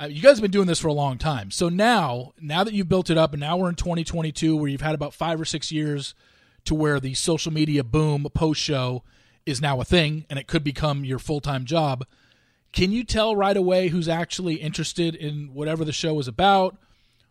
Uh, you guys have been doing this for a long time. So now, now that you've built it up, and now we're in 2022, where you've had about five or six years to where the social media boom post show is now a thing and it could become your full time job. Can you tell right away who's actually interested in whatever the show is about,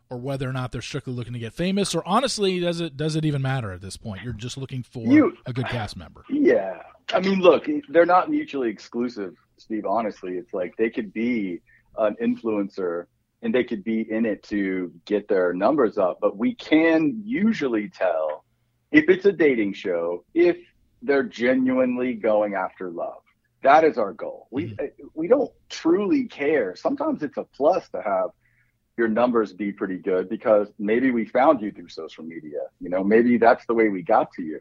or whether or not they're strictly looking to get famous? Or honestly, does it does it even matter at this point? You're just looking for you, a good cast member. Yeah, I mean, look, they're not mutually exclusive, Steve. Honestly, it's like they could be an influencer and they could be in it to get their numbers up, but we can usually tell if it's a dating show if they're genuinely going after love that is our goal. We mm-hmm. we don't truly care. Sometimes it's a plus to have your numbers be pretty good because maybe we found you through social media. You know, maybe that's the way we got to you.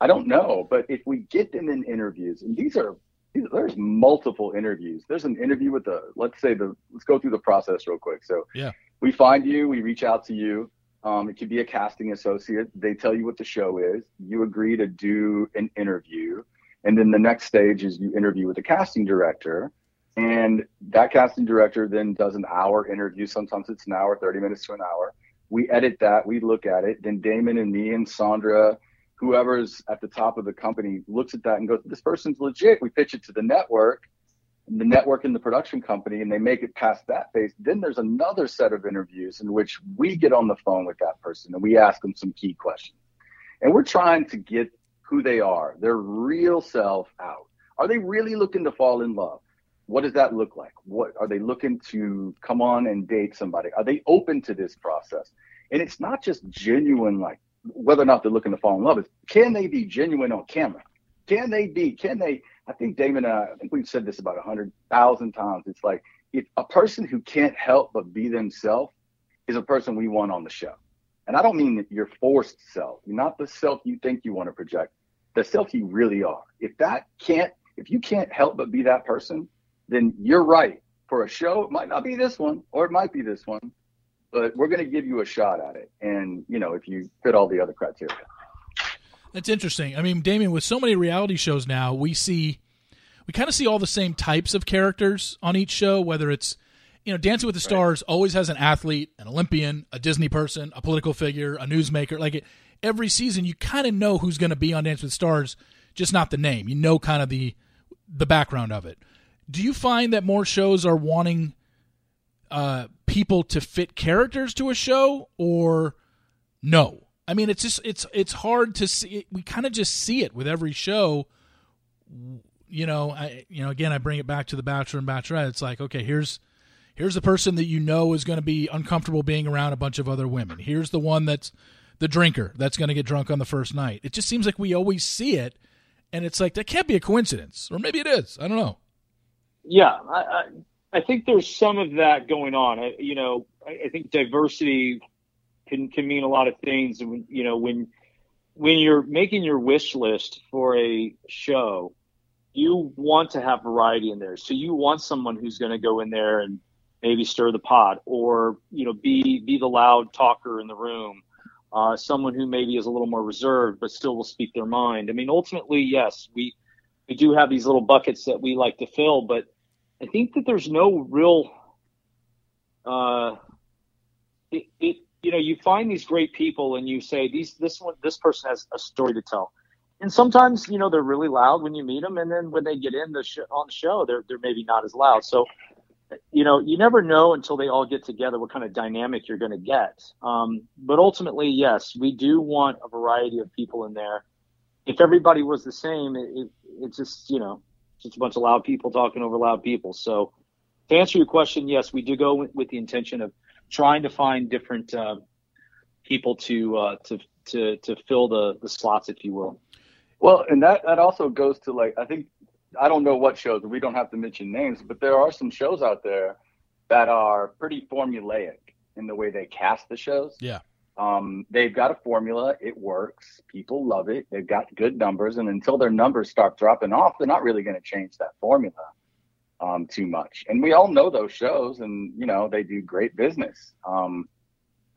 I don't know, but if we get them in interviews, and these are there's multiple interviews. There's an interview with the let's say the let's go through the process real quick. So yeah, we find you, we reach out to you. Um, it could be a casting associate. They tell you what the show is. You agree to do an interview. And then the next stage is you interview with the casting director. And that casting director then does an hour interview. Sometimes it's an hour, 30 minutes to an hour. We edit that, we look at it. Then Damon and me and Sandra, whoever's at the top of the company, looks at that and goes, This person's legit. We pitch it to the network, the network and the production company, and they make it past that phase. Then there's another set of interviews in which we get on the phone with that person and we ask them some key questions. And we're trying to get who they are, their real self out. Are they really looking to fall in love? What does that look like? What are they looking to come on and date somebody? Are they open to this process? And it's not just genuine, like whether or not they're looking to fall in love. It's can they be genuine on camera? Can they be? Can they? I think Damon, uh, I think we've said this about a hundred thousand times. It's like if a person who can't help but be themselves is a person we want on the show. And I don't mean your forced self, not the self you think you want to project, the self you really are. If that can't, if you can't help but be that person, then you're right. For a show, it might not be this one, or it might be this one, but we're going to give you a shot at it. And you know, if you fit all the other criteria. That's interesting. I mean, Damon, with so many reality shows now, we see we kind of see all the same types of characters on each show, whether it's you know, Dancing with the Stars right. always has an athlete, an Olympian, a Disney person, a political figure, a newsmaker. Like it, every season you kind of know who's going to be on Dance with Stars, just not the name. You know kind of the the background of it. Do you find that more shows are wanting uh, people to fit characters to a show, or no? I mean, it's just it's it's hard to see. We kind of just see it with every show. You know, I you know again I bring it back to the Bachelor and Bachelorette. It's like okay, here's here's the person that you know is going to be uncomfortable being around a bunch of other women. Here's the one that's the drinker that's going to get drunk on the first night. It just seems like we always see it, and it's like that can't be a coincidence, or maybe it is. I don't know. Yeah, I, I, I think there's some of that going on. I, you know, I, I think diversity can can mean a lot of things, and you know when when you're making your wish list for a show, you want to have variety in there. So you want someone who's going to go in there and maybe stir the pot, or you know, be be the loud talker in the room uh, someone who maybe is a little more reserved but still will speak their mind. I mean, ultimately, yes, we we do have these little buckets that we like to fill, but I think that there's no real. Uh, it, it you know you find these great people and you say these this one this person has a story to tell and sometimes you know they're really loud when you meet them and then when they get in the sh- on the show they're they're maybe not as loud so you know, you never know until they all get together what kind of dynamic you're going to get. Um, but ultimately, yes, we do want a variety of people in there. If everybody was the same, it, it, it's just, you know, just a bunch of loud people talking over loud people. So to answer your question, yes, we do go with, with the intention of trying to find different uh, people to, uh, to, to, to fill the, the slots, if you will. Well, and that, that also goes to like, I think I don't know what shows, we don't have to mention names, but there are some shows out there that are pretty formulaic in the way they cast the shows. Yeah. Um, they've got a formula. It works. People love it. They've got good numbers. And until their numbers start dropping off, they're not really going to change that formula um, too much. And we all know those shows and, you know, they do great business. Um,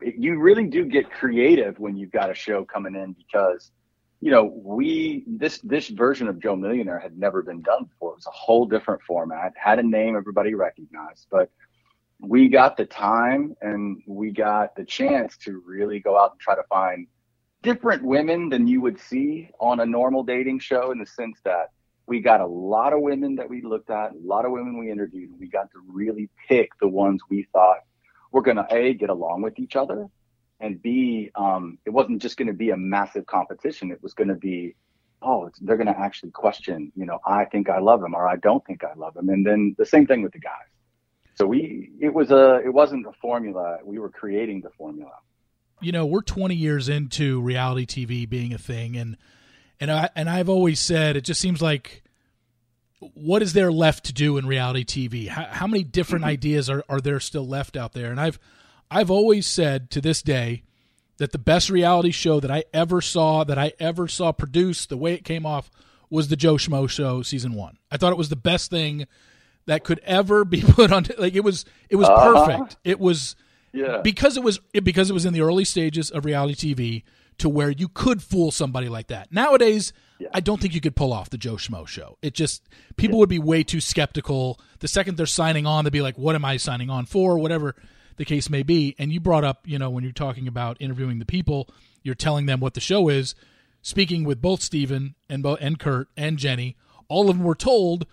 it, you really do get creative when you've got a show coming in because – you know, we this this version of Joe Millionaire had never been done before. It was a whole different format, had a name everybody recognized, but we got the time and we got the chance to really go out and try to find different women than you would see on a normal dating show in the sense that we got a lot of women that we looked at, a lot of women we interviewed. We got to really pick the ones we thought were going to a get along with each other, and b um, it wasn't just going to be a massive competition. It was going to be, oh, they're going to actually question. You know, I think I love him, or I don't think I love him, and then the same thing with the guys. So we, it was a, it wasn't a formula. We were creating the formula. You know, we're 20 years into reality TV being a thing, and and I and I've always said it just seems like what is there left to do in reality TV? How, how many different mm-hmm. ideas are, are there still left out there? And I've I've always said to this day that the best reality show that I ever saw, that I ever saw produced, the way it came off, was the Joe Schmo Show season one. I thought it was the best thing that could ever be put on. Like it was, it was uh-huh. perfect. It was, yeah, because it was it, because it was in the early stages of reality TV to where you could fool somebody like that. Nowadays, yeah. I don't think you could pull off the Joe Schmo show. It just people yeah. would be way too skeptical. The second they're signing on, they'd be like, "What am I signing on for?" Whatever the case may be. And you brought up, you know, when you're talking about interviewing the people, you're telling them what the show is. Speaking with both Steven and Bo- and Kurt and Jenny, all of them were told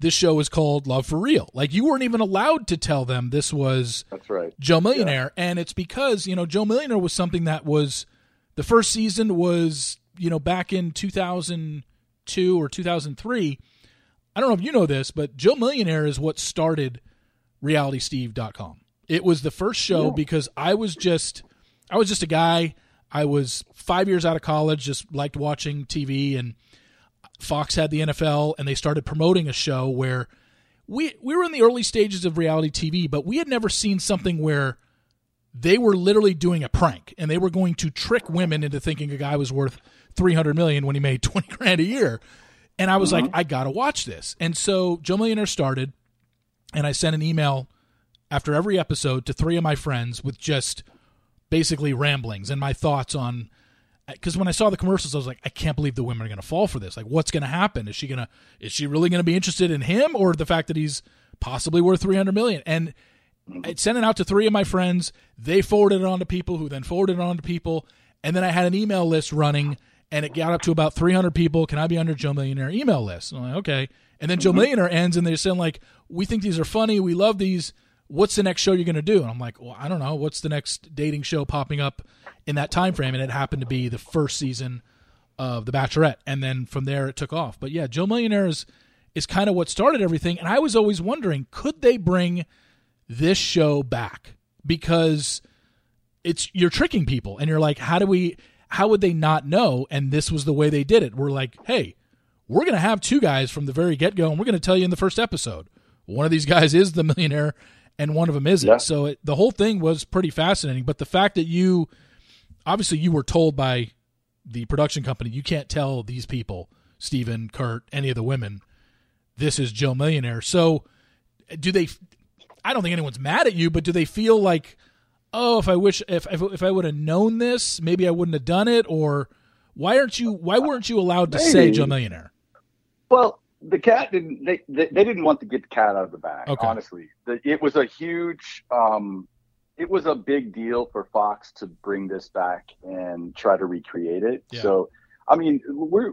this show is called Love for Real. Like you weren't even allowed to tell them this was That's right. Joe Millionaire, yeah. and it's because you know Joe Millionaire was something that was the first season was you know back in 2002 or 2003. I don't know if you know this, but Joe Millionaire is what started RealitySteve.com. It was the first show yeah. because I was just I was just a guy. I was five years out of college, just liked watching TV, and Fox had the NFL, and they started promoting a show where we we were in the early stages of reality TV, but we had never seen something where they were literally doing a prank, and they were going to trick women into thinking a guy was worth three hundred million when he made twenty grand a year. And I was mm-hmm. like, I gotta watch this. And so Joe Millionaire started, and I sent an email after every episode to three of my friends with just basically ramblings and my thoughts on because when I saw the commercials, I was like, I can't believe the women are going to fall for this. Like, what's going to happen? Is she going to, is she really going to be interested in him or the fact that he's possibly worth 300 million? And I sent it out to three of my friends. They forwarded it on to people who then forwarded it on to people. And then I had an email list running and it got up to about 300 people. Can I be under Joe Millionaire email list? I'm like, okay. And then Joe mm-hmm. Millionaire ends and they're saying like, we think these are funny. We love these what's the next show you're going to do? And I'm like, well, I don't know. What's the next dating show popping up in that time frame? And it happened to be the first season of The Bachelorette, and then from there it took off. But yeah, Joe Millionaire is is kind of what started everything. And I was always wondering, could they bring this show back? Because it's you're tricking people, and you're like, how do we? How would they not know? And this was the way they did it. We're like, hey, we're going to have two guys from the very get go, and we're going to tell you in the first episode. One of these guys is the millionaire, and one of them isn't. Yeah. So it, the whole thing was pretty fascinating. But the fact that you, obviously, you were told by the production company, you can't tell these people, Steven, Kurt, any of the women, this is Joe Millionaire. So do they? I don't think anyone's mad at you, but do they feel like, oh, if I wish, if if, if I would have known this, maybe I wouldn't have done it, or why aren't you? Why weren't you allowed to maybe. say Joe Millionaire? Well, the cat didn't they, they, they didn't want to get the cat out of the bag okay. honestly. The, it was a huge um it was a big deal for fox to bring this back and try to recreate it. Yeah. so i mean we're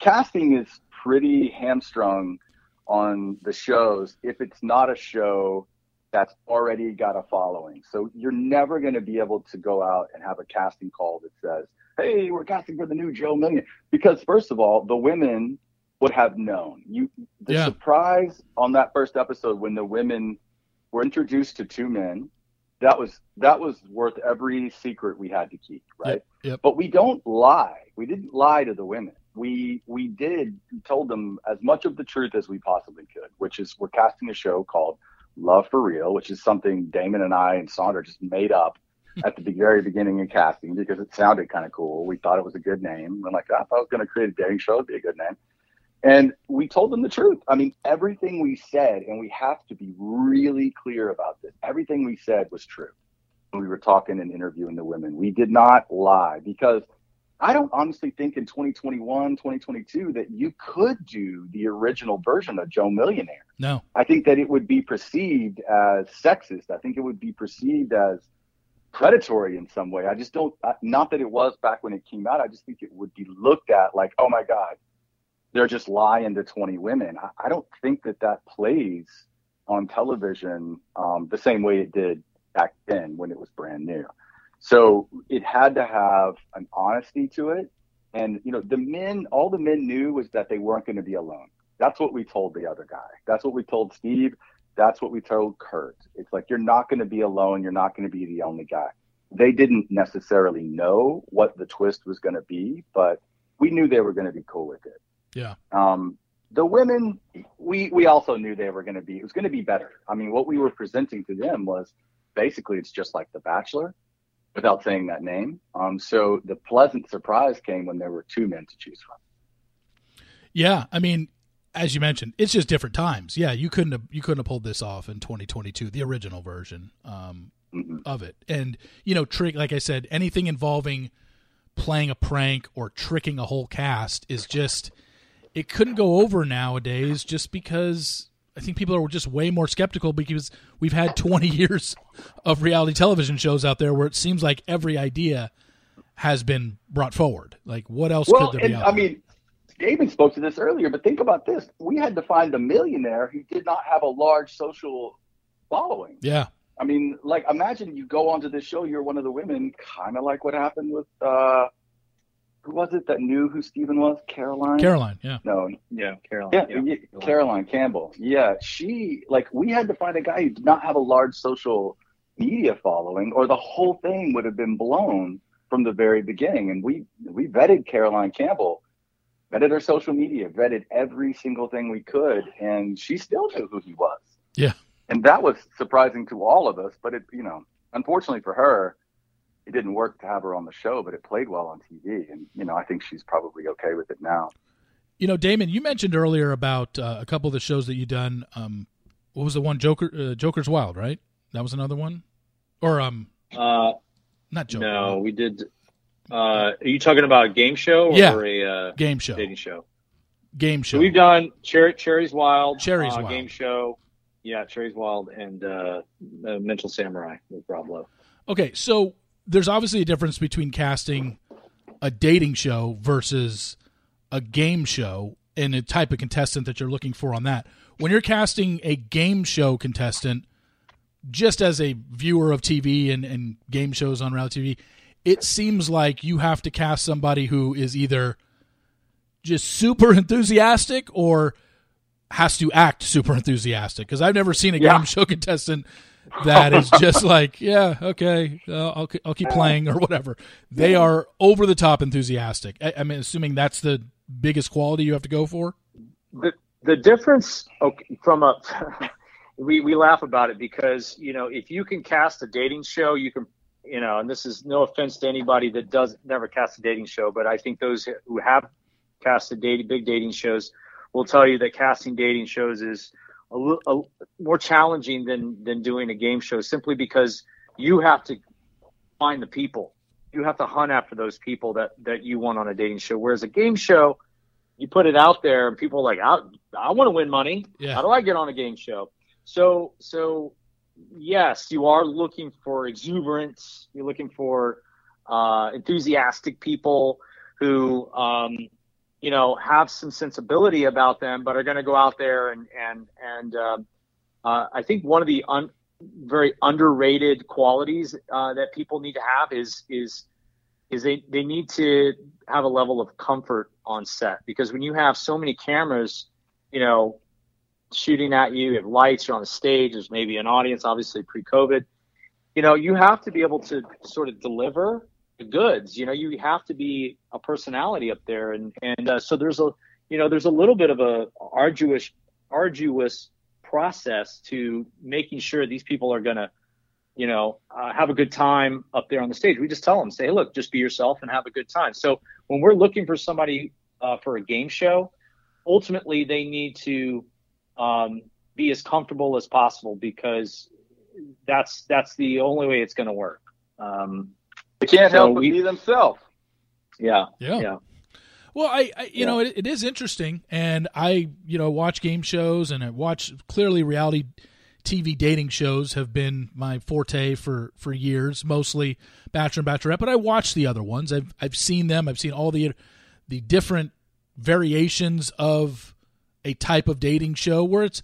casting is pretty hamstrung on the shows. If it's not a show that's already got a following. So you're never going to be able to go out and have a casting call that says hey we're casting for the new joe million because first of all the women would have known. You the yeah. surprise on that first episode when the women were introduced to two men, that was that was worth every secret we had to keep, right? Yep, yep. But we don't lie. We didn't lie to the women. We we did told them as much of the truth as we possibly could, which is we're casting a show called Love for Real, which is something Damon and I and Sandra just made up at the very beginning of casting because it sounded kind of cool. We thought it was a good name. We're like, oh, if I was going to create a dating show, it'd be a good name. And we told them the truth. I mean, everything we said, and we have to be really clear about this, everything we said was true. We were talking and interviewing the women. We did not lie because I don't honestly think in 2021, 2022 that you could do the original version of Joe Millionaire. No. I think that it would be perceived as sexist. I think it would be perceived as predatory in some way. I just don't, not that it was back when it came out. I just think it would be looked at like, oh my God, they're just lying to 20 women. I, I don't think that that plays on television um, the same way it did back then when it was brand new. So it had to have an honesty to it. And, you know, the men, all the men knew was that they weren't going to be alone. That's what we told the other guy. That's what we told Steve. That's what we told Kurt. It's like, you're not going to be alone. You're not going to be the only guy. They didn't necessarily know what the twist was going to be, but we knew they were going to be cool with it. Yeah. Um, the women, we we also knew they were going to be. It was going to be better. I mean, what we were presenting to them was basically it's just like The Bachelor, without saying that name. Um, so the pleasant surprise came when there were two men to choose from. Yeah, I mean, as you mentioned, it's just different times. Yeah, you couldn't have you couldn't have pulled this off in 2022, the original version um, mm-hmm. of it. And you know, trick like I said, anything involving playing a prank or tricking a whole cast is just it couldn't go over nowadays just because I think people are just way more skeptical because we've had 20 years of reality television shows out there where it seems like every idea has been brought forward. Like, what else well, could there be? I mean, David spoke to this earlier, but think about this: we had to find a millionaire who did not have a large social following. Yeah. I mean, like, imagine you go onto this show, you're one of the women, kind of like what happened with uh, who was it that knew who Steven was? Caroline. Caroline, yeah. No, yeah, Caroline. Yeah, yeah. yeah, Caroline Campbell. Yeah, she like we had to find a guy who did not have a large social media following, or the whole thing would have been blown from the very beginning. And we we vetted Caroline Campbell, vetted her social media, vetted every single thing we could, and she still knew who he was. Yeah, and that was surprising to all of us. But it, you know, unfortunately for her it didn't work to have her on the show, but it played well on TV, and you know I think she's probably okay with it now. You know, Damon, you mentioned earlier about uh, a couple of the shows that you done. Um, what was the one? Joker, uh, Joker's Wild, right? That was another one, or um, uh, not Joker. No, we did. Uh, are you talking about a game show or yeah, a uh, game show? Dating show. Game show. So we've done Cherry, Cherries Wild, Cherries uh, Wild game show. Yeah, Cherries Wild and uh, Mental Samurai with Rob Lowe. Okay, so there's obviously a difference between casting a dating show versus a game show and the type of contestant that you're looking for on that. When you're casting a game show contestant, just as a viewer of TV and, and game shows on reality TV, it seems like you have to cast somebody who is either just super enthusiastic or has to act super enthusiastic. Because I've never seen a yeah. game show contestant that is just like, yeah, okay, uh, I'll I'll keep playing or whatever. They are over the top enthusiastic. I, I mean, assuming that's the biggest quality you have to go for. The the difference okay, from a we we laugh about it because you know if you can cast a dating show, you can you know, and this is no offense to anybody that does never cast a dating show, but I think those who have casted dating big dating shows will tell you that casting dating shows is a, a, more challenging than than doing a game show simply because you have to find the people. You have to hunt after those people that that you want on a dating show. Whereas a game show you put it out there and people are like i, I want to win money. Yeah. how do i get on a game show? So so yes you are looking for exuberance. You're looking for uh, enthusiastic people who um, you know, have some sensibility about them, but are going to go out there and and and uh, uh, I think one of the un, very underrated qualities uh, that people need to have is is is they they need to have a level of comfort on set because when you have so many cameras, you know, shooting at you, you have lights, you're on the stage, there's maybe an audience, obviously pre-COVID. You know, you have to be able to sort of deliver goods. You know, you have to be a personality up there, and and uh, so there's a you know there's a little bit of a arduous arduous process to making sure these people are gonna you know uh, have a good time up there on the stage. We just tell them, say, hey, look, just be yourself and have a good time. So when we're looking for somebody uh, for a game show, ultimately they need to um, be as comfortable as possible because that's that's the only way it's going to work. Um, they can't so help but be themselves. Yeah. Yeah. Yeah. Well, I, I you yeah. know, it, it is interesting, and I, you know, watch game shows and I watch clearly reality TV dating shows have been my forte for for years, mostly Bachelor and Bachelorette. But I watch the other ones. I've I've seen them. I've seen all the the different variations of a type of dating show where it's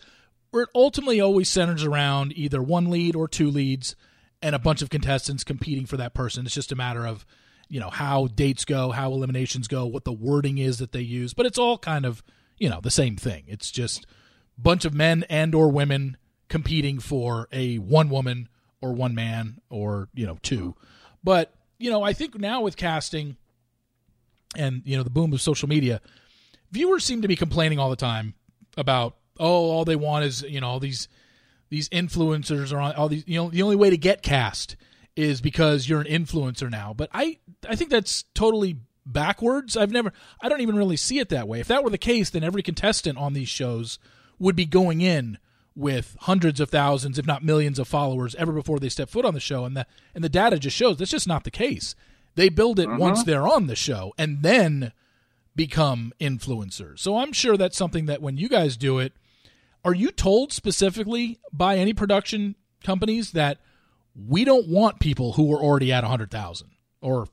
where it ultimately always centers around either one lead or two leads and a bunch of contestants competing for that person. It's just a matter of, you know, how dates go, how eliminations go, what the wording is that they use, but it's all kind of, you know, the same thing. It's just bunch of men and or women competing for a one woman or one man or, you know, two. But, you know, I think now with casting and, you know, the boom of social media, viewers seem to be complaining all the time about oh all they want is you know all these these influencers are on all these you know the only way to get cast is because you're an influencer now. But i i think that's totally backwards. I've never i don't even really see it that way. If that were the case then every contestant on these shows would be going in with hundreds of thousands if not millions of followers ever before they step foot on the show. And the and the data just shows that's just not the case. They build it uh-huh. once they're on the show and then become influencers. So I'm sure that's something that when you guys do it, are you told specifically by any production companies that we don't want people who are already at 100,000 or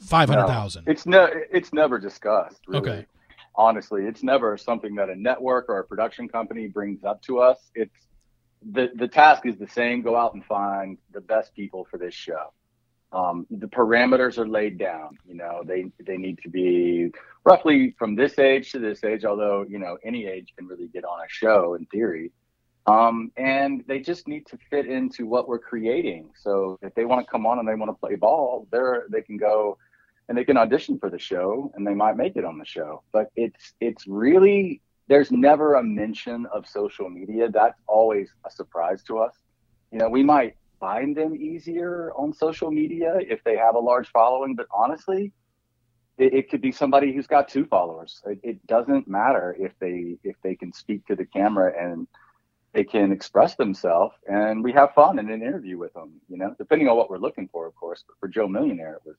500,000? No, it's no it's never discussed, really. Okay. Honestly, it's never something that a network or a production company brings up to us. It's the the task is the same, go out and find the best people for this show um, the parameters are laid down. You know, they they need to be roughly from this age to this age. Although you know, any age can really get on a show in theory. Um, and they just need to fit into what we're creating. So if they want to come on and they want to play ball, they're they can go and they can audition for the show and they might make it on the show. But it's it's really there's never a mention of social media. That's always a surprise to us. You know, we might find them easier on social media if they have a large following. But honestly, it, it could be somebody who's got two followers. It, it, doesn't matter if they if they can speak to the camera and they can express themselves, and we have fun in an interview with them. You know, depending on what we're looking for, of course. But for Joe Millionaire, it was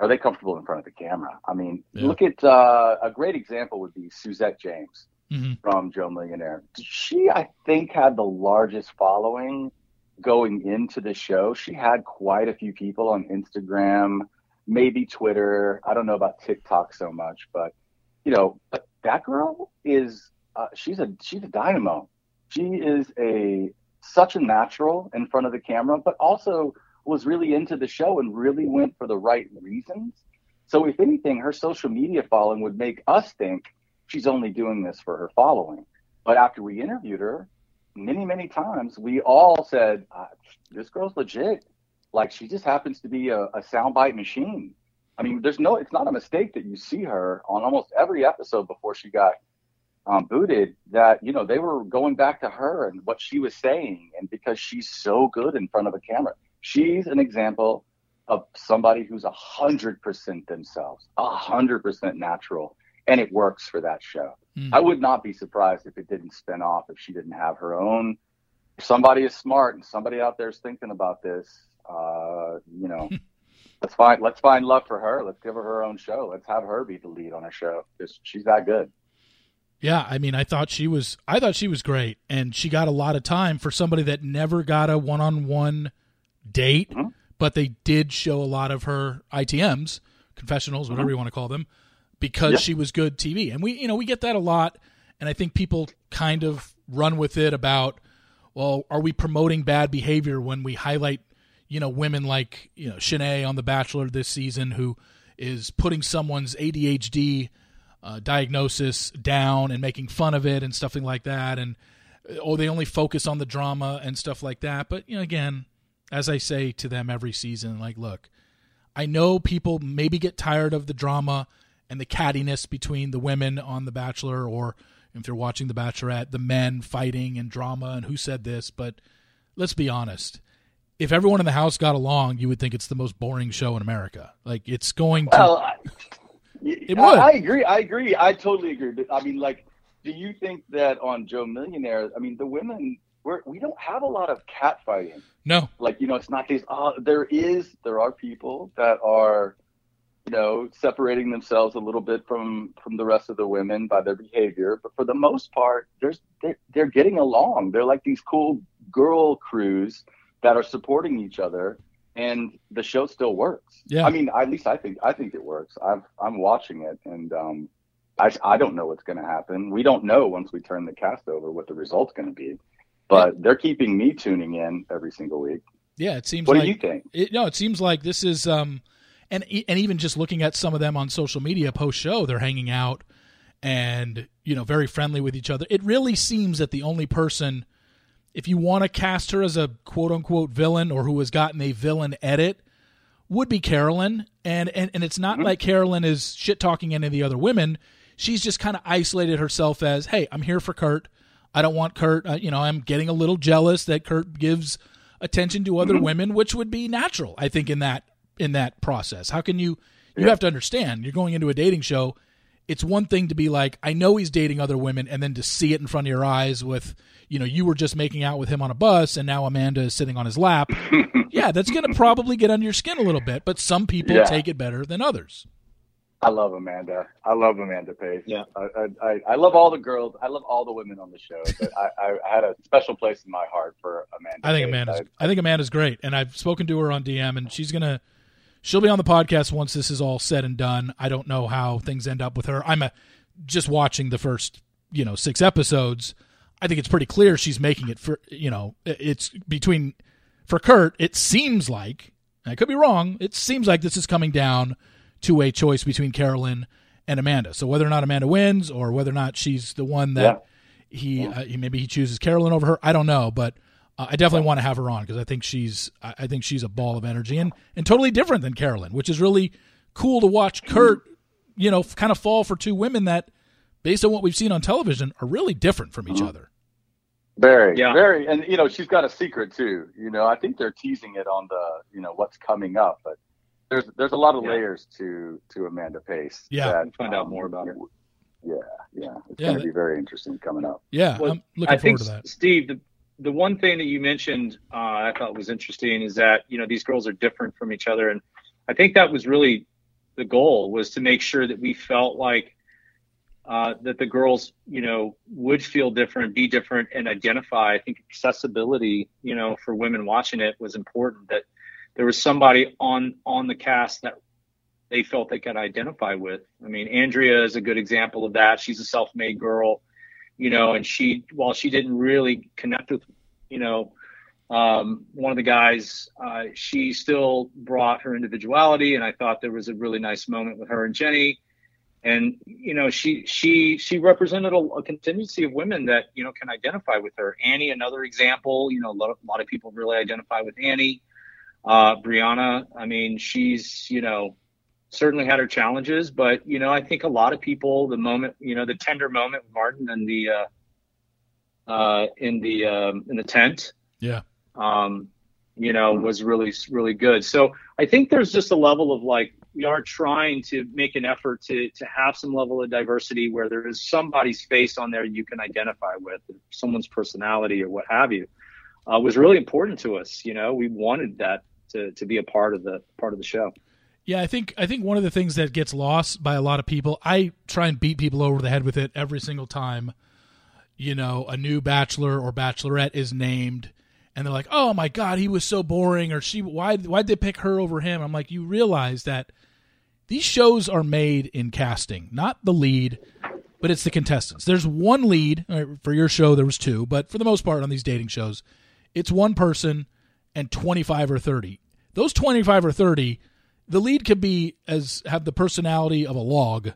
are they comfortable in front of the camera? I mean, yeah. look at uh, a great example would be Suzette James. Mm-hmm. From Joe Millionaire. She, I think, had the largest following going into the show, she had quite a few people on Instagram, maybe Twitter. I don't know about TikTok so much, but you know, but that girl is uh, she's a she's a dynamo. She is a such a natural in front of the camera, but also was really into the show and really went for the right reasons. So if anything, her social media following would make us think she's only doing this for her following. But after we interviewed her, many, many times, we all said, uh, this girl's legit. Like she just happens to be a, a soundbite machine. I mean, there's no, it's not a mistake that you see her on almost every episode before she got um, booted that, you know, they were going back to her and what she was saying. And because she's so good in front of a camera, she's an example of somebody who's a hundred percent themselves, a hundred percent natural and it works for that show. Mm. I would not be surprised if it didn't spin off if she didn't have her own. If somebody is smart and somebody out there is thinking about this, uh, you know, let's find let's find love for her. Let's give her her own show. Let's have her be the lead on a show because she's that good. Yeah, I mean, I thought she was I thought she was great, and she got a lot of time for somebody that never got a one on one date, mm-hmm. but they did show a lot of her ITMs, confessionals, whatever mm-hmm. you want to call them because she was good TV. And we, you know, we get that a lot. And I think people kind of run with it about, well, are we promoting bad behavior when we highlight, you know, women like, you know, Shanae on The Bachelor this season who is putting someone's ADHD uh, diagnosis down and making fun of it and stuff like that. And, oh, they only focus on the drama and stuff like that. But, you know, again, as I say to them every season, like, look, I know people maybe get tired of the drama and the cattiness between the women on The Bachelor, or if you're watching The Bachelorette, the men fighting and drama and who said this. But let's be honest. If everyone in the house got along, you would think it's the most boring show in America. Like it's going to. Well, I, it would. I, I agree. I agree. I totally agree. I mean, like, do you think that on Joe Millionaire? I mean, the women we're, we don't have a lot of cat fighting. No, like you know, it's not these. Uh, there is, there are people that are you know, separating themselves a little bit from from the rest of the women by their behavior. But for the most part, there's they're, they're getting along. They're like these cool girl crews that are supporting each other, and the show still works. Yeah. I mean, at least I think I think it works. I've I'm watching it, and um, I, I don't know what's going to happen. We don't know once we turn the cast over what the result's going to be, but yeah. they're keeping me tuning in every single week. Yeah, it seems. What like, do you think? It, no, it seems like this is, um, and and even just looking at some of them on social media post show, they're hanging out and you know very friendly with each other. It really seems that the only person, if you want to cast her as a quote unquote villain or who has gotten a villain edit, would be Carolyn. And and and it's not mm-hmm. like Carolyn is shit talking any of the other women. She's just kind of isolated herself as, hey, I'm here for Kurt. I don't want Kurt. Uh, you know, I'm getting a little jealous that Kurt gives attention to other mm-hmm. women, which would be natural, I think, in that in that process. How can you? You yeah. have to understand. You're going into a dating show. It's one thing to be like, I know he's dating other women, and then to see it in front of your eyes with, you know, you were just making out with him on a bus, and now Amanda is sitting on his lap. yeah, that's going to probably get under your skin a little bit, but some people yeah. take it better than others. I love Amanda. I love Amanda Pace. Yeah, I, I, I love all the girls. I love all the women on the show. But I, I had a special place in my heart for Amanda. I think Pace. Amanda's. I, I think Amanda's great, and I've spoken to her on DM, and she's gonna. She'll be on the podcast once this is all said and done. I don't know how things end up with her. I'm a, just watching the first, you know, six episodes. I think it's pretty clear she's making it for you know it's between for Kurt. It seems like I could be wrong. It seems like this is coming down to a choice between Carolyn and Amanda. So whether or not Amanda wins or whether or not she's the one that yeah. he, uh, he maybe he chooses Carolyn over her, I don't know, but uh, I definitely want to have her on because I think she's I think she's a ball of energy and and totally different than Carolyn, which is really cool to watch Kurt, you know, kind of fall for two women that based on what we've seen on television are really different from each mm-hmm. other. Very, yeah. very, and you know, she's got a secret too. You know, I think they're teasing it on the, you know, what's coming up, but there's there's a lot of yeah. layers to to Amanda Pace. Yeah, that, find um, out more about it. Yeah, yeah, it's yeah, going to be very interesting coming up. Yeah, well, I'm looking I forward think, to that. Steve, the the one thing that you mentioned uh, I thought was interesting is that you know these girls are different from each other, and I think that was really the goal was to make sure that we felt like uh, that the girls, you know, would feel different, be different, and identify. I think accessibility, you know, for women watching it was important. That there was somebody on on the cast that they felt they could identify with. I mean, Andrea is a good example of that. She's a self-made girl, you know, and she while she didn't really connect with, you know, um, one of the guys, uh, she still brought her individuality, and I thought there was a really nice moment with her and Jenny. And you know, she she she represented a, a contingency of women that you know can identify with her. Annie, another example. You know, a lot of, a lot of people really identify with Annie. Uh, Brianna, I mean, she's, you know, certainly had her challenges, but, you know, I think a lot of people, the moment, you know, the tender moment with Martin and the, uh, uh, in the, um, in the tent. Yeah. Um, you know, was really, really good. So I think there's just a level of like, we are trying to make an effort to, to have some level of diversity where there is somebody's face on there you can identify with, someone's personality or what have you, uh, was really important to us. You know, we wanted that to to be a part of the part of the show. Yeah, I think I think one of the things that gets lost by a lot of people, I try and beat people over the head with it every single time. You know, a new bachelor or bachelorette is named, and they're like, "Oh my god, he was so boring," or "She, why why'd they pick her over him?" I'm like, you realize that these shows are made in casting, not the lead, but it's the contestants. There's one lead for your show. There was two, but for the most part on these dating shows, it's one person and 25 or 30 those 25 or 30 the lead could be as have the personality of a log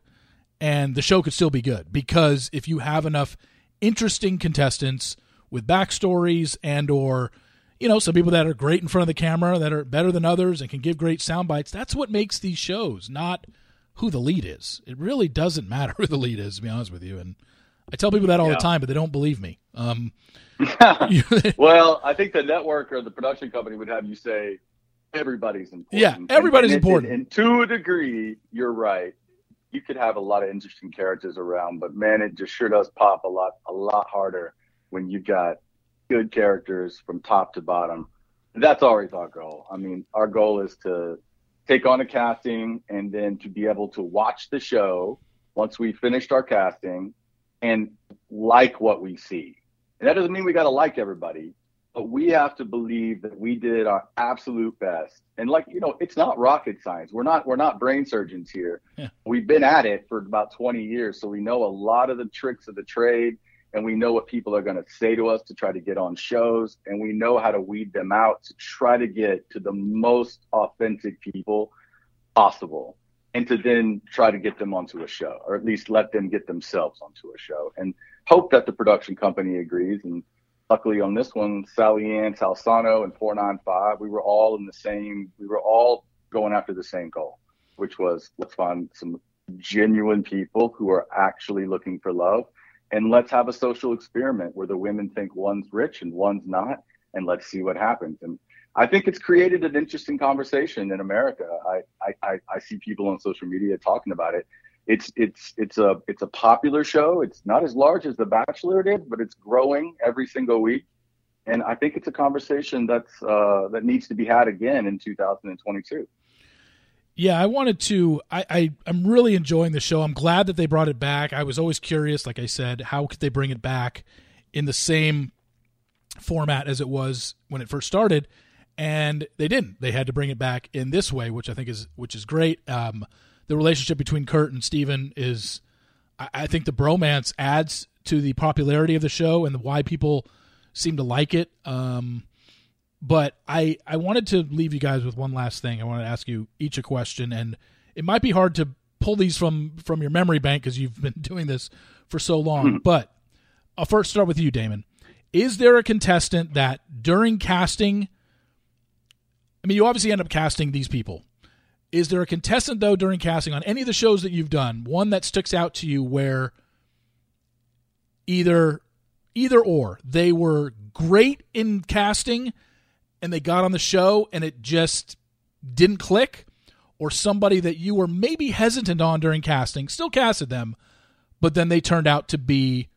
and the show could still be good because if you have enough interesting contestants with backstories and or you know some people that are great in front of the camera that are better than others and can give great sound bites that's what makes these shows not who the lead is it really doesn't matter who the lead is to be honest with you and i tell people that all yeah. the time but they don't believe me um, well i think the network or the production company would have you say everybody's important. Yeah, everybody's and, important. And, and, to a degree, you're right. You could have a lot of interesting characters around, but man, it just sure does pop a lot, a lot harder when you got good characters from top to bottom. That's always our goal. I mean, our goal is to take on a casting and then to be able to watch the show once we finished our casting and like what we see. And that doesn't mean we got to like everybody, we have to believe that we did our absolute best. And like, you know, it's not rocket science. We're not we're not brain surgeons here. Yeah. We've been at it for about 20 years, so we know a lot of the tricks of the trade and we know what people are going to say to us to try to get on shows and we know how to weed them out to try to get to the most authentic people possible and to then try to get them onto a show or at least let them get themselves onto a show and hope that the production company agrees and luckily on this one, SallyAnn Salsano and 495, we were all in the same, we were all going after the same goal, which was let's find some genuine people who are actually looking for love. And let's have a social experiment where the women think one's rich and one's not. And let's see what happens. And I think it's created an interesting conversation in America. I, I, I see people on social media talking about it it's it's it's a it's a popular show. It's not as large as The Bachelor is, but it's growing every single week. And I think it's a conversation that's uh, that needs to be had again in 2022. Yeah, I wanted to. I, I I'm really enjoying the show. I'm glad that they brought it back. I was always curious, like I said, how could they bring it back in the same format as it was when it first started, and they didn't. They had to bring it back in this way, which I think is which is great. Um, the relationship between Kurt and Steven is, I, I think the bromance adds to the popularity of the show and why people seem to like it. Um, but I I wanted to leave you guys with one last thing. I want to ask you each a question, and it might be hard to pull these from from your memory bank because you've been doing this for so long. Hmm. But I'll first start with you, Damon. Is there a contestant that during casting? I mean, you obviously end up casting these people, is there a contestant though during casting on any of the shows that you've done, one that sticks out to you where either either or they were great in casting and they got on the show and it just didn't click or somebody that you were maybe hesitant on during casting, still casted them, but then they turned out to be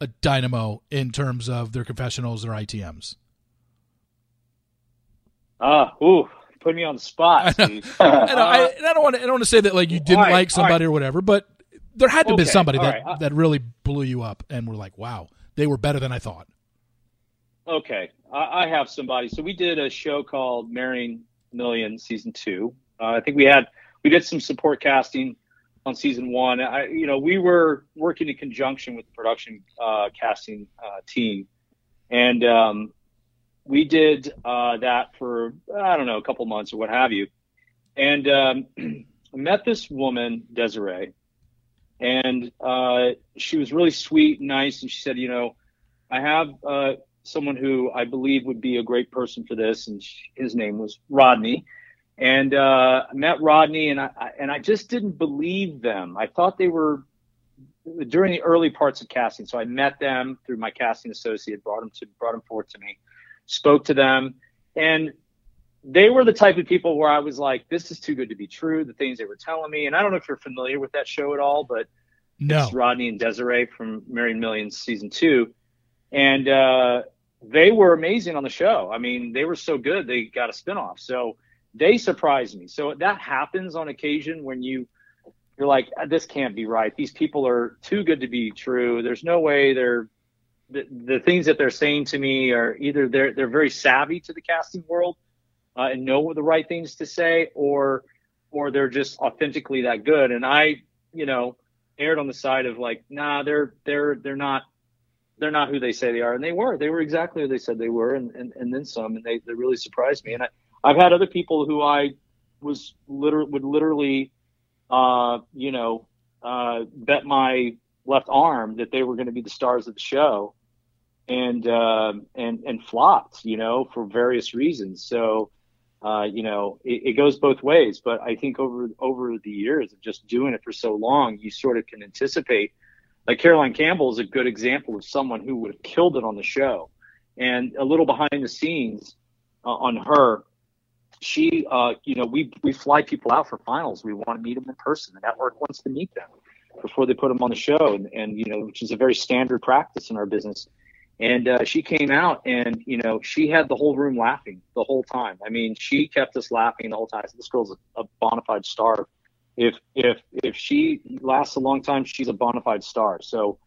a dynamo in terms of their confessionals, or ITMs? Ah, uh, ooh, putting me on the spot. I, know, I, I, don't want to. I don't want to say that like you didn't right, like somebody right. or whatever, but there had to okay, been somebody that right. that really blew you up and were like, "Wow, they were better than I thought." Okay, I, have somebody. So we did a show called Marrying Million season two. Uh, I think we had we did some support casting on season one. I, you know, we were working in conjunction with the production uh, casting uh, team, and um, we did uh, that for I don't know a couple months or what have you, and um, I met this woman Desiree, and uh, she was really sweet and nice, and she said, you know, I have uh, someone who I believe would be a great person for this, and she, his name was Rodney. And uh, I met Rodney, and I and I just didn't believe them. I thought they were during the early parts of casting. So I met them through my casting associate, brought them to brought them forward to me spoke to them, and they were the type of people where I was like, this is too good to be true. The things they were telling me, and I don't know if you're familiar with that show at all, but no. it's Rodney and Desiree from Marrying Millions season two, and uh, they were amazing on the show. I mean, they were so good they got a spinoff. So they surprised me. So that happens on occasion when you you're like, this can't be right. These people are too good to be true. There's no way they're the, the things that they're saying to me are either they're they're very savvy to the casting world uh, and know the right things to say, or or they're just authentically that good. And I, you know, aired on the side of like, nah, they're they're they're not they're not who they say they are, and they were. They were exactly who they said they were, and and, and then some. And they they really surprised me. And I I've had other people who I was literally would literally, uh, you know, uh, bet my left arm that they were going to be the stars of the show and uh, and and flopped, you know, for various reasons. So, uh, you know, it, it, goes both ways. But I think over over the years of just doing it for so long, you sort of can anticipate. Like Caroline Campbell is a good example of someone who would have killed it on the show. And a little behind the scenes uh, on her, she, uh, you know, we we fly people out for finals. We want to meet them in person. The network wants to meet them before they put them on the show, and, and you know, which is a very standard practice in our business. And uh, she came out, and you know, she had the whole room laughing the whole time. I mean, she kept us laughing the whole time. This girl's a, a bona fide star. If if if she lasts a long time, she's a bona fide star. So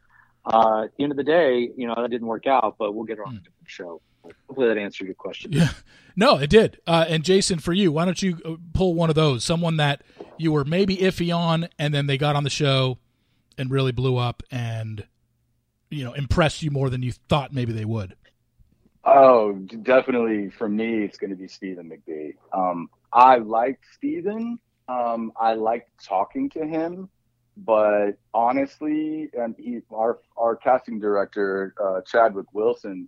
uh, at the end of the day, you know, that didn't work out, but we'll get her on a different show. Hopefully that answered your question. Yeah. No, it did. Uh, and Jason, for you, why don't you uh, pull one of those? Someone that you were maybe iffy on, and then they got on the show and really blew up and you know impress you more than you thought maybe they would. Oh, definitely. For me, it's going to be Steven McBee. Um, I liked Steven. Um, I liked talking to him, but honestly, and he, our our casting director uh, Chadwick Wilson,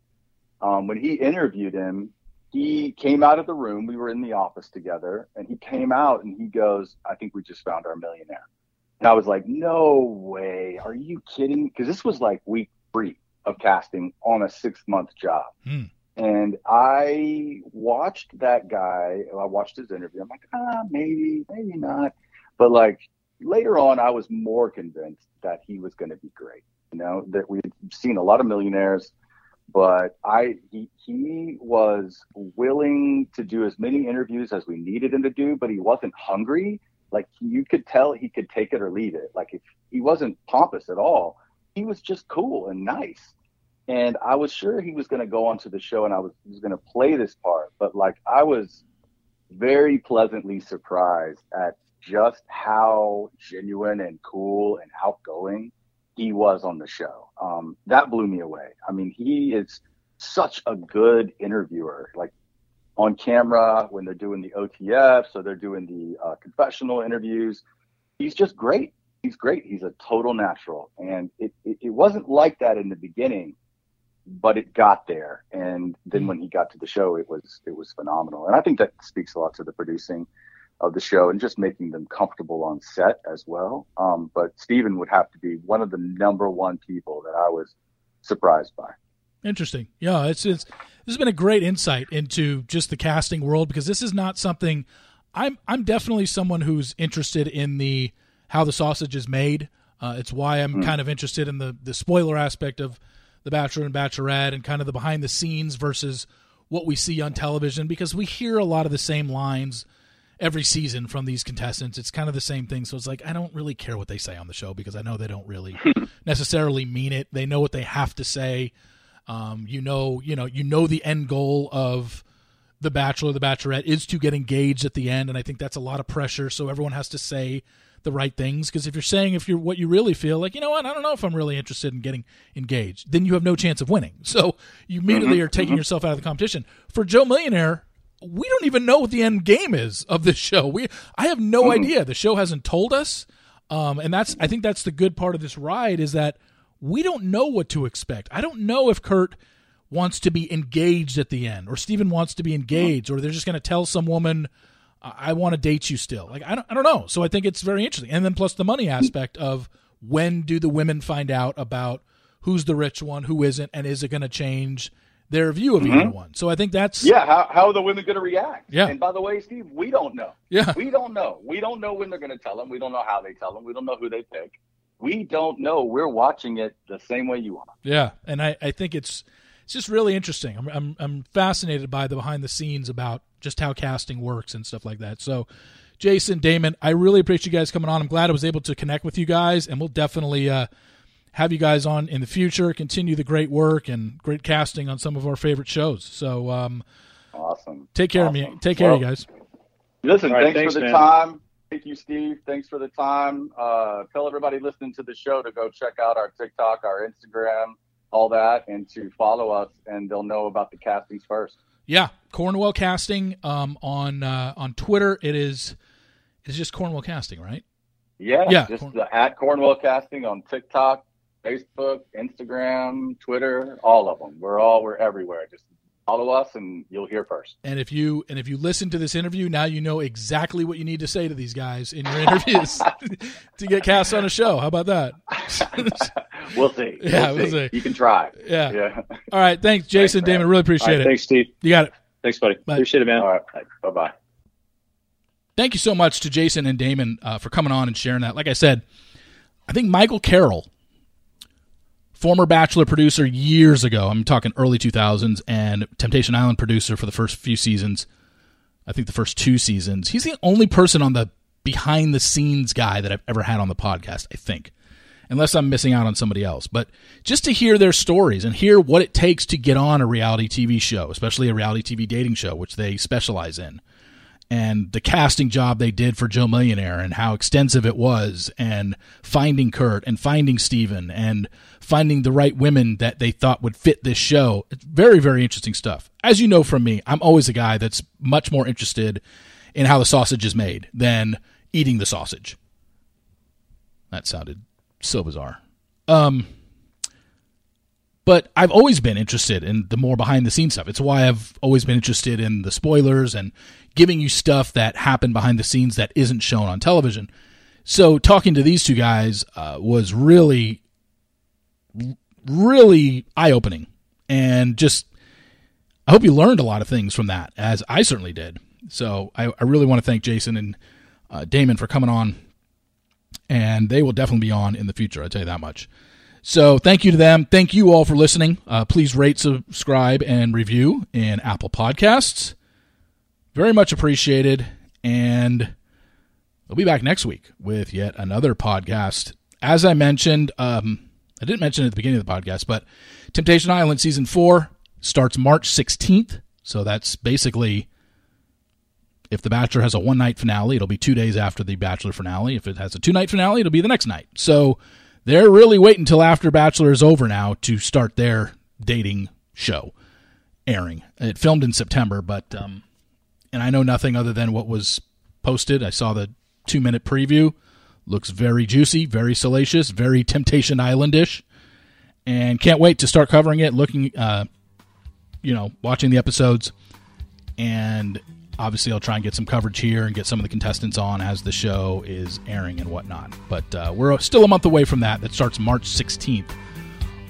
um, when he interviewed him, he came out of the room. We were in the office together, and he came out and he goes, "I think we just found our millionaire." And I was like, "No way! Are you kidding?" Because this was like week three of casting on a six month job. Hmm. And I watched that guy. I watched his interview. I'm like, ah, maybe, maybe not. But like later on, I was more convinced that he was going to be great. You know, that we'd seen a lot of millionaires but I he, he was willing to do as many interviews as we needed him to do, but he wasn't hungry. Like you could tell he could take it or leave it. Like if he wasn't pompous at all, he was just cool and nice. And I was sure he was going to go onto the show and I was, was going to play this part, but like I was very pleasantly surprised at just how genuine and cool and outgoing he was on the show. Um, that blew me away. I mean, he is such a good interviewer. Like on camera when they're doing the OTF, so they're doing the uh, confessional interviews. He's just great. He's great. He's a total natural, and it, it, it wasn't like that in the beginning, but it got there. And then when he got to the show, it was it was phenomenal. And I think that speaks a lot to the producing of the show and just making them comfortable on set as well. Um, but Steven would have to be one of the number one people that I was surprised by. Interesting. Yeah, it's it's this has been a great insight into just the casting world because this is not something I'm I'm definitely someone who's interested in the how the sausage is made. Uh, it's why I'm mm. kind of interested in the the spoiler aspect of the Bachelor and Bachelorette and kind of the behind the scenes versus what we see on television because we hear a lot of the same lines every season from these contestants. It's kind of the same thing. So it's like I don't really care what they say on the show because I know they don't really necessarily mean it. They know what they have to say. Um, you know, you know, you know the end goal of the Bachelor, the Bachelorette is to get engaged at the end, and I think that's a lot of pressure. So everyone has to say the right things because if you're saying if you're what you really feel like you know what i don't know if i'm really interested in getting engaged then you have no chance of winning so you immediately mm-hmm. are taking mm-hmm. yourself out of the competition for joe millionaire we don't even know what the end game is of this show. We I have no mm. idea. The show hasn't told us. Um, and that's I think that's the good part of this ride is that we don't know what to expect. I don't know if Kurt wants to be engaged at the end or Stephen wants to be engaged or they're just going to tell some woman I want to date you still. Like I don't I don't know. So I think it's very interesting. And then plus the money aspect of when do the women find out about who's the rich one, who isn't and is it going to change their view of mm-hmm. either one. So I think that's yeah. How, how are the women going to react? Yeah. And by the way, Steve, we don't know. Yeah. We don't know. We don't know when they're going to tell them. We don't know how they tell them. We don't know who they pick. We don't know. We're watching it the same way you are. Yeah, and I, I think it's it's just really interesting. I'm, I'm I'm fascinated by the behind the scenes about just how casting works and stuff like that. So. Jason, Damon, I really appreciate you guys coming on. I'm glad I was able to connect with you guys, and we'll definitely uh, have you guys on in the future. Continue the great work and great casting on some of our favorite shows. So, um, awesome. Take care awesome. of me. Take care, well, of you guys. Listen, right, thanks, thanks, for the man. time. Thank you, Steve. Thanks for the time. Uh, tell everybody listening to the show to go check out our TikTok, our Instagram, all that, and to follow us, and they'll know about the castings first. Yeah, Cornwell Casting um, on uh, on Twitter. It is it's just Cornwell Casting, right? Yeah, yeah. Just Corn- at Cornwell Casting on TikTok, Facebook, Instagram, Twitter, all of them. We're all we're everywhere. Just follow us and you'll hear first. And if you and if you listen to this interview, now you know exactly what you need to say to these guys in your interviews to get cast on a show. How about that? we'll see. Yeah, we'll, see. see. You can try. Yeah. Yeah. All right. Thanks, Jason, thanks, Damon. Really appreciate right, it. Thanks, Steve. You got it. Thanks, buddy. Bye. Appreciate it, man. All right. Bye bye. Thank you so much to Jason and Damon uh, for coming on and sharing that. Like I said, I think Michael Carroll former Bachelor producer years ago. I'm talking early 2000s, and Temptation Island producer for the first few seasons. I think the first two seasons. He's the only person on the behind the scenes guy that I've ever had on the podcast, I think. unless I'm missing out on somebody else. But just to hear their stories and hear what it takes to get on a reality TV show, especially a reality TV dating show, which they specialize in, and the casting job they did for Joe Millionaire and how extensive it was, and finding Kurt and finding Steven and finding the right women that they thought would fit this show. It's very, very interesting stuff. As you know from me, I'm always a guy that's much more interested in how the sausage is made than eating the sausage. That sounded so bizarre. Um, but I've always been interested in the more behind the scenes stuff. It's why I've always been interested in the spoilers and giving you stuff that happened behind the scenes that isn't shown on television. So talking to these two guys uh, was really, really eye opening, and just I hope you learned a lot of things from that, as I certainly did. So I, I really want to thank Jason and uh, Damon for coming on and they will definitely be on in the future. I'll tell you that much. So thank you to them. Thank you all for listening. Uh, please rate, subscribe, and review in Apple Podcasts. Very much appreciated. And we'll be back next week with yet another podcast. As I mentioned, um, I didn't mention it at the beginning of the podcast, but Temptation Island season four starts March 16th. So that's basically if The Bachelor has a one night finale, it'll be two days after the Bachelor finale. If it has a two night finale, it'll be the next night. So they're really waiting until after Bachelor is over now to start their dating show airing. It filmed in September, but um, and I know nothing other than what was posted. I saw the two minute preview. Looks very juicy, very salacious, very Temptation Islandish, and can't wait to start covering it. Looking, uh, you know, watching the episodes, and obviously I'll try and get some coverage here and get some of the contestants on as the show is airing and whatnot. But uh, we're still a month away from that. That starts March 16th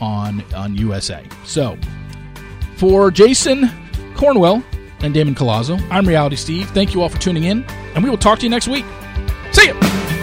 on on USA. So for Jason Cornwell and Damon Collazo, I'm Reality Steve. Thank you all for tuning in, and we will talk to you next week. See you.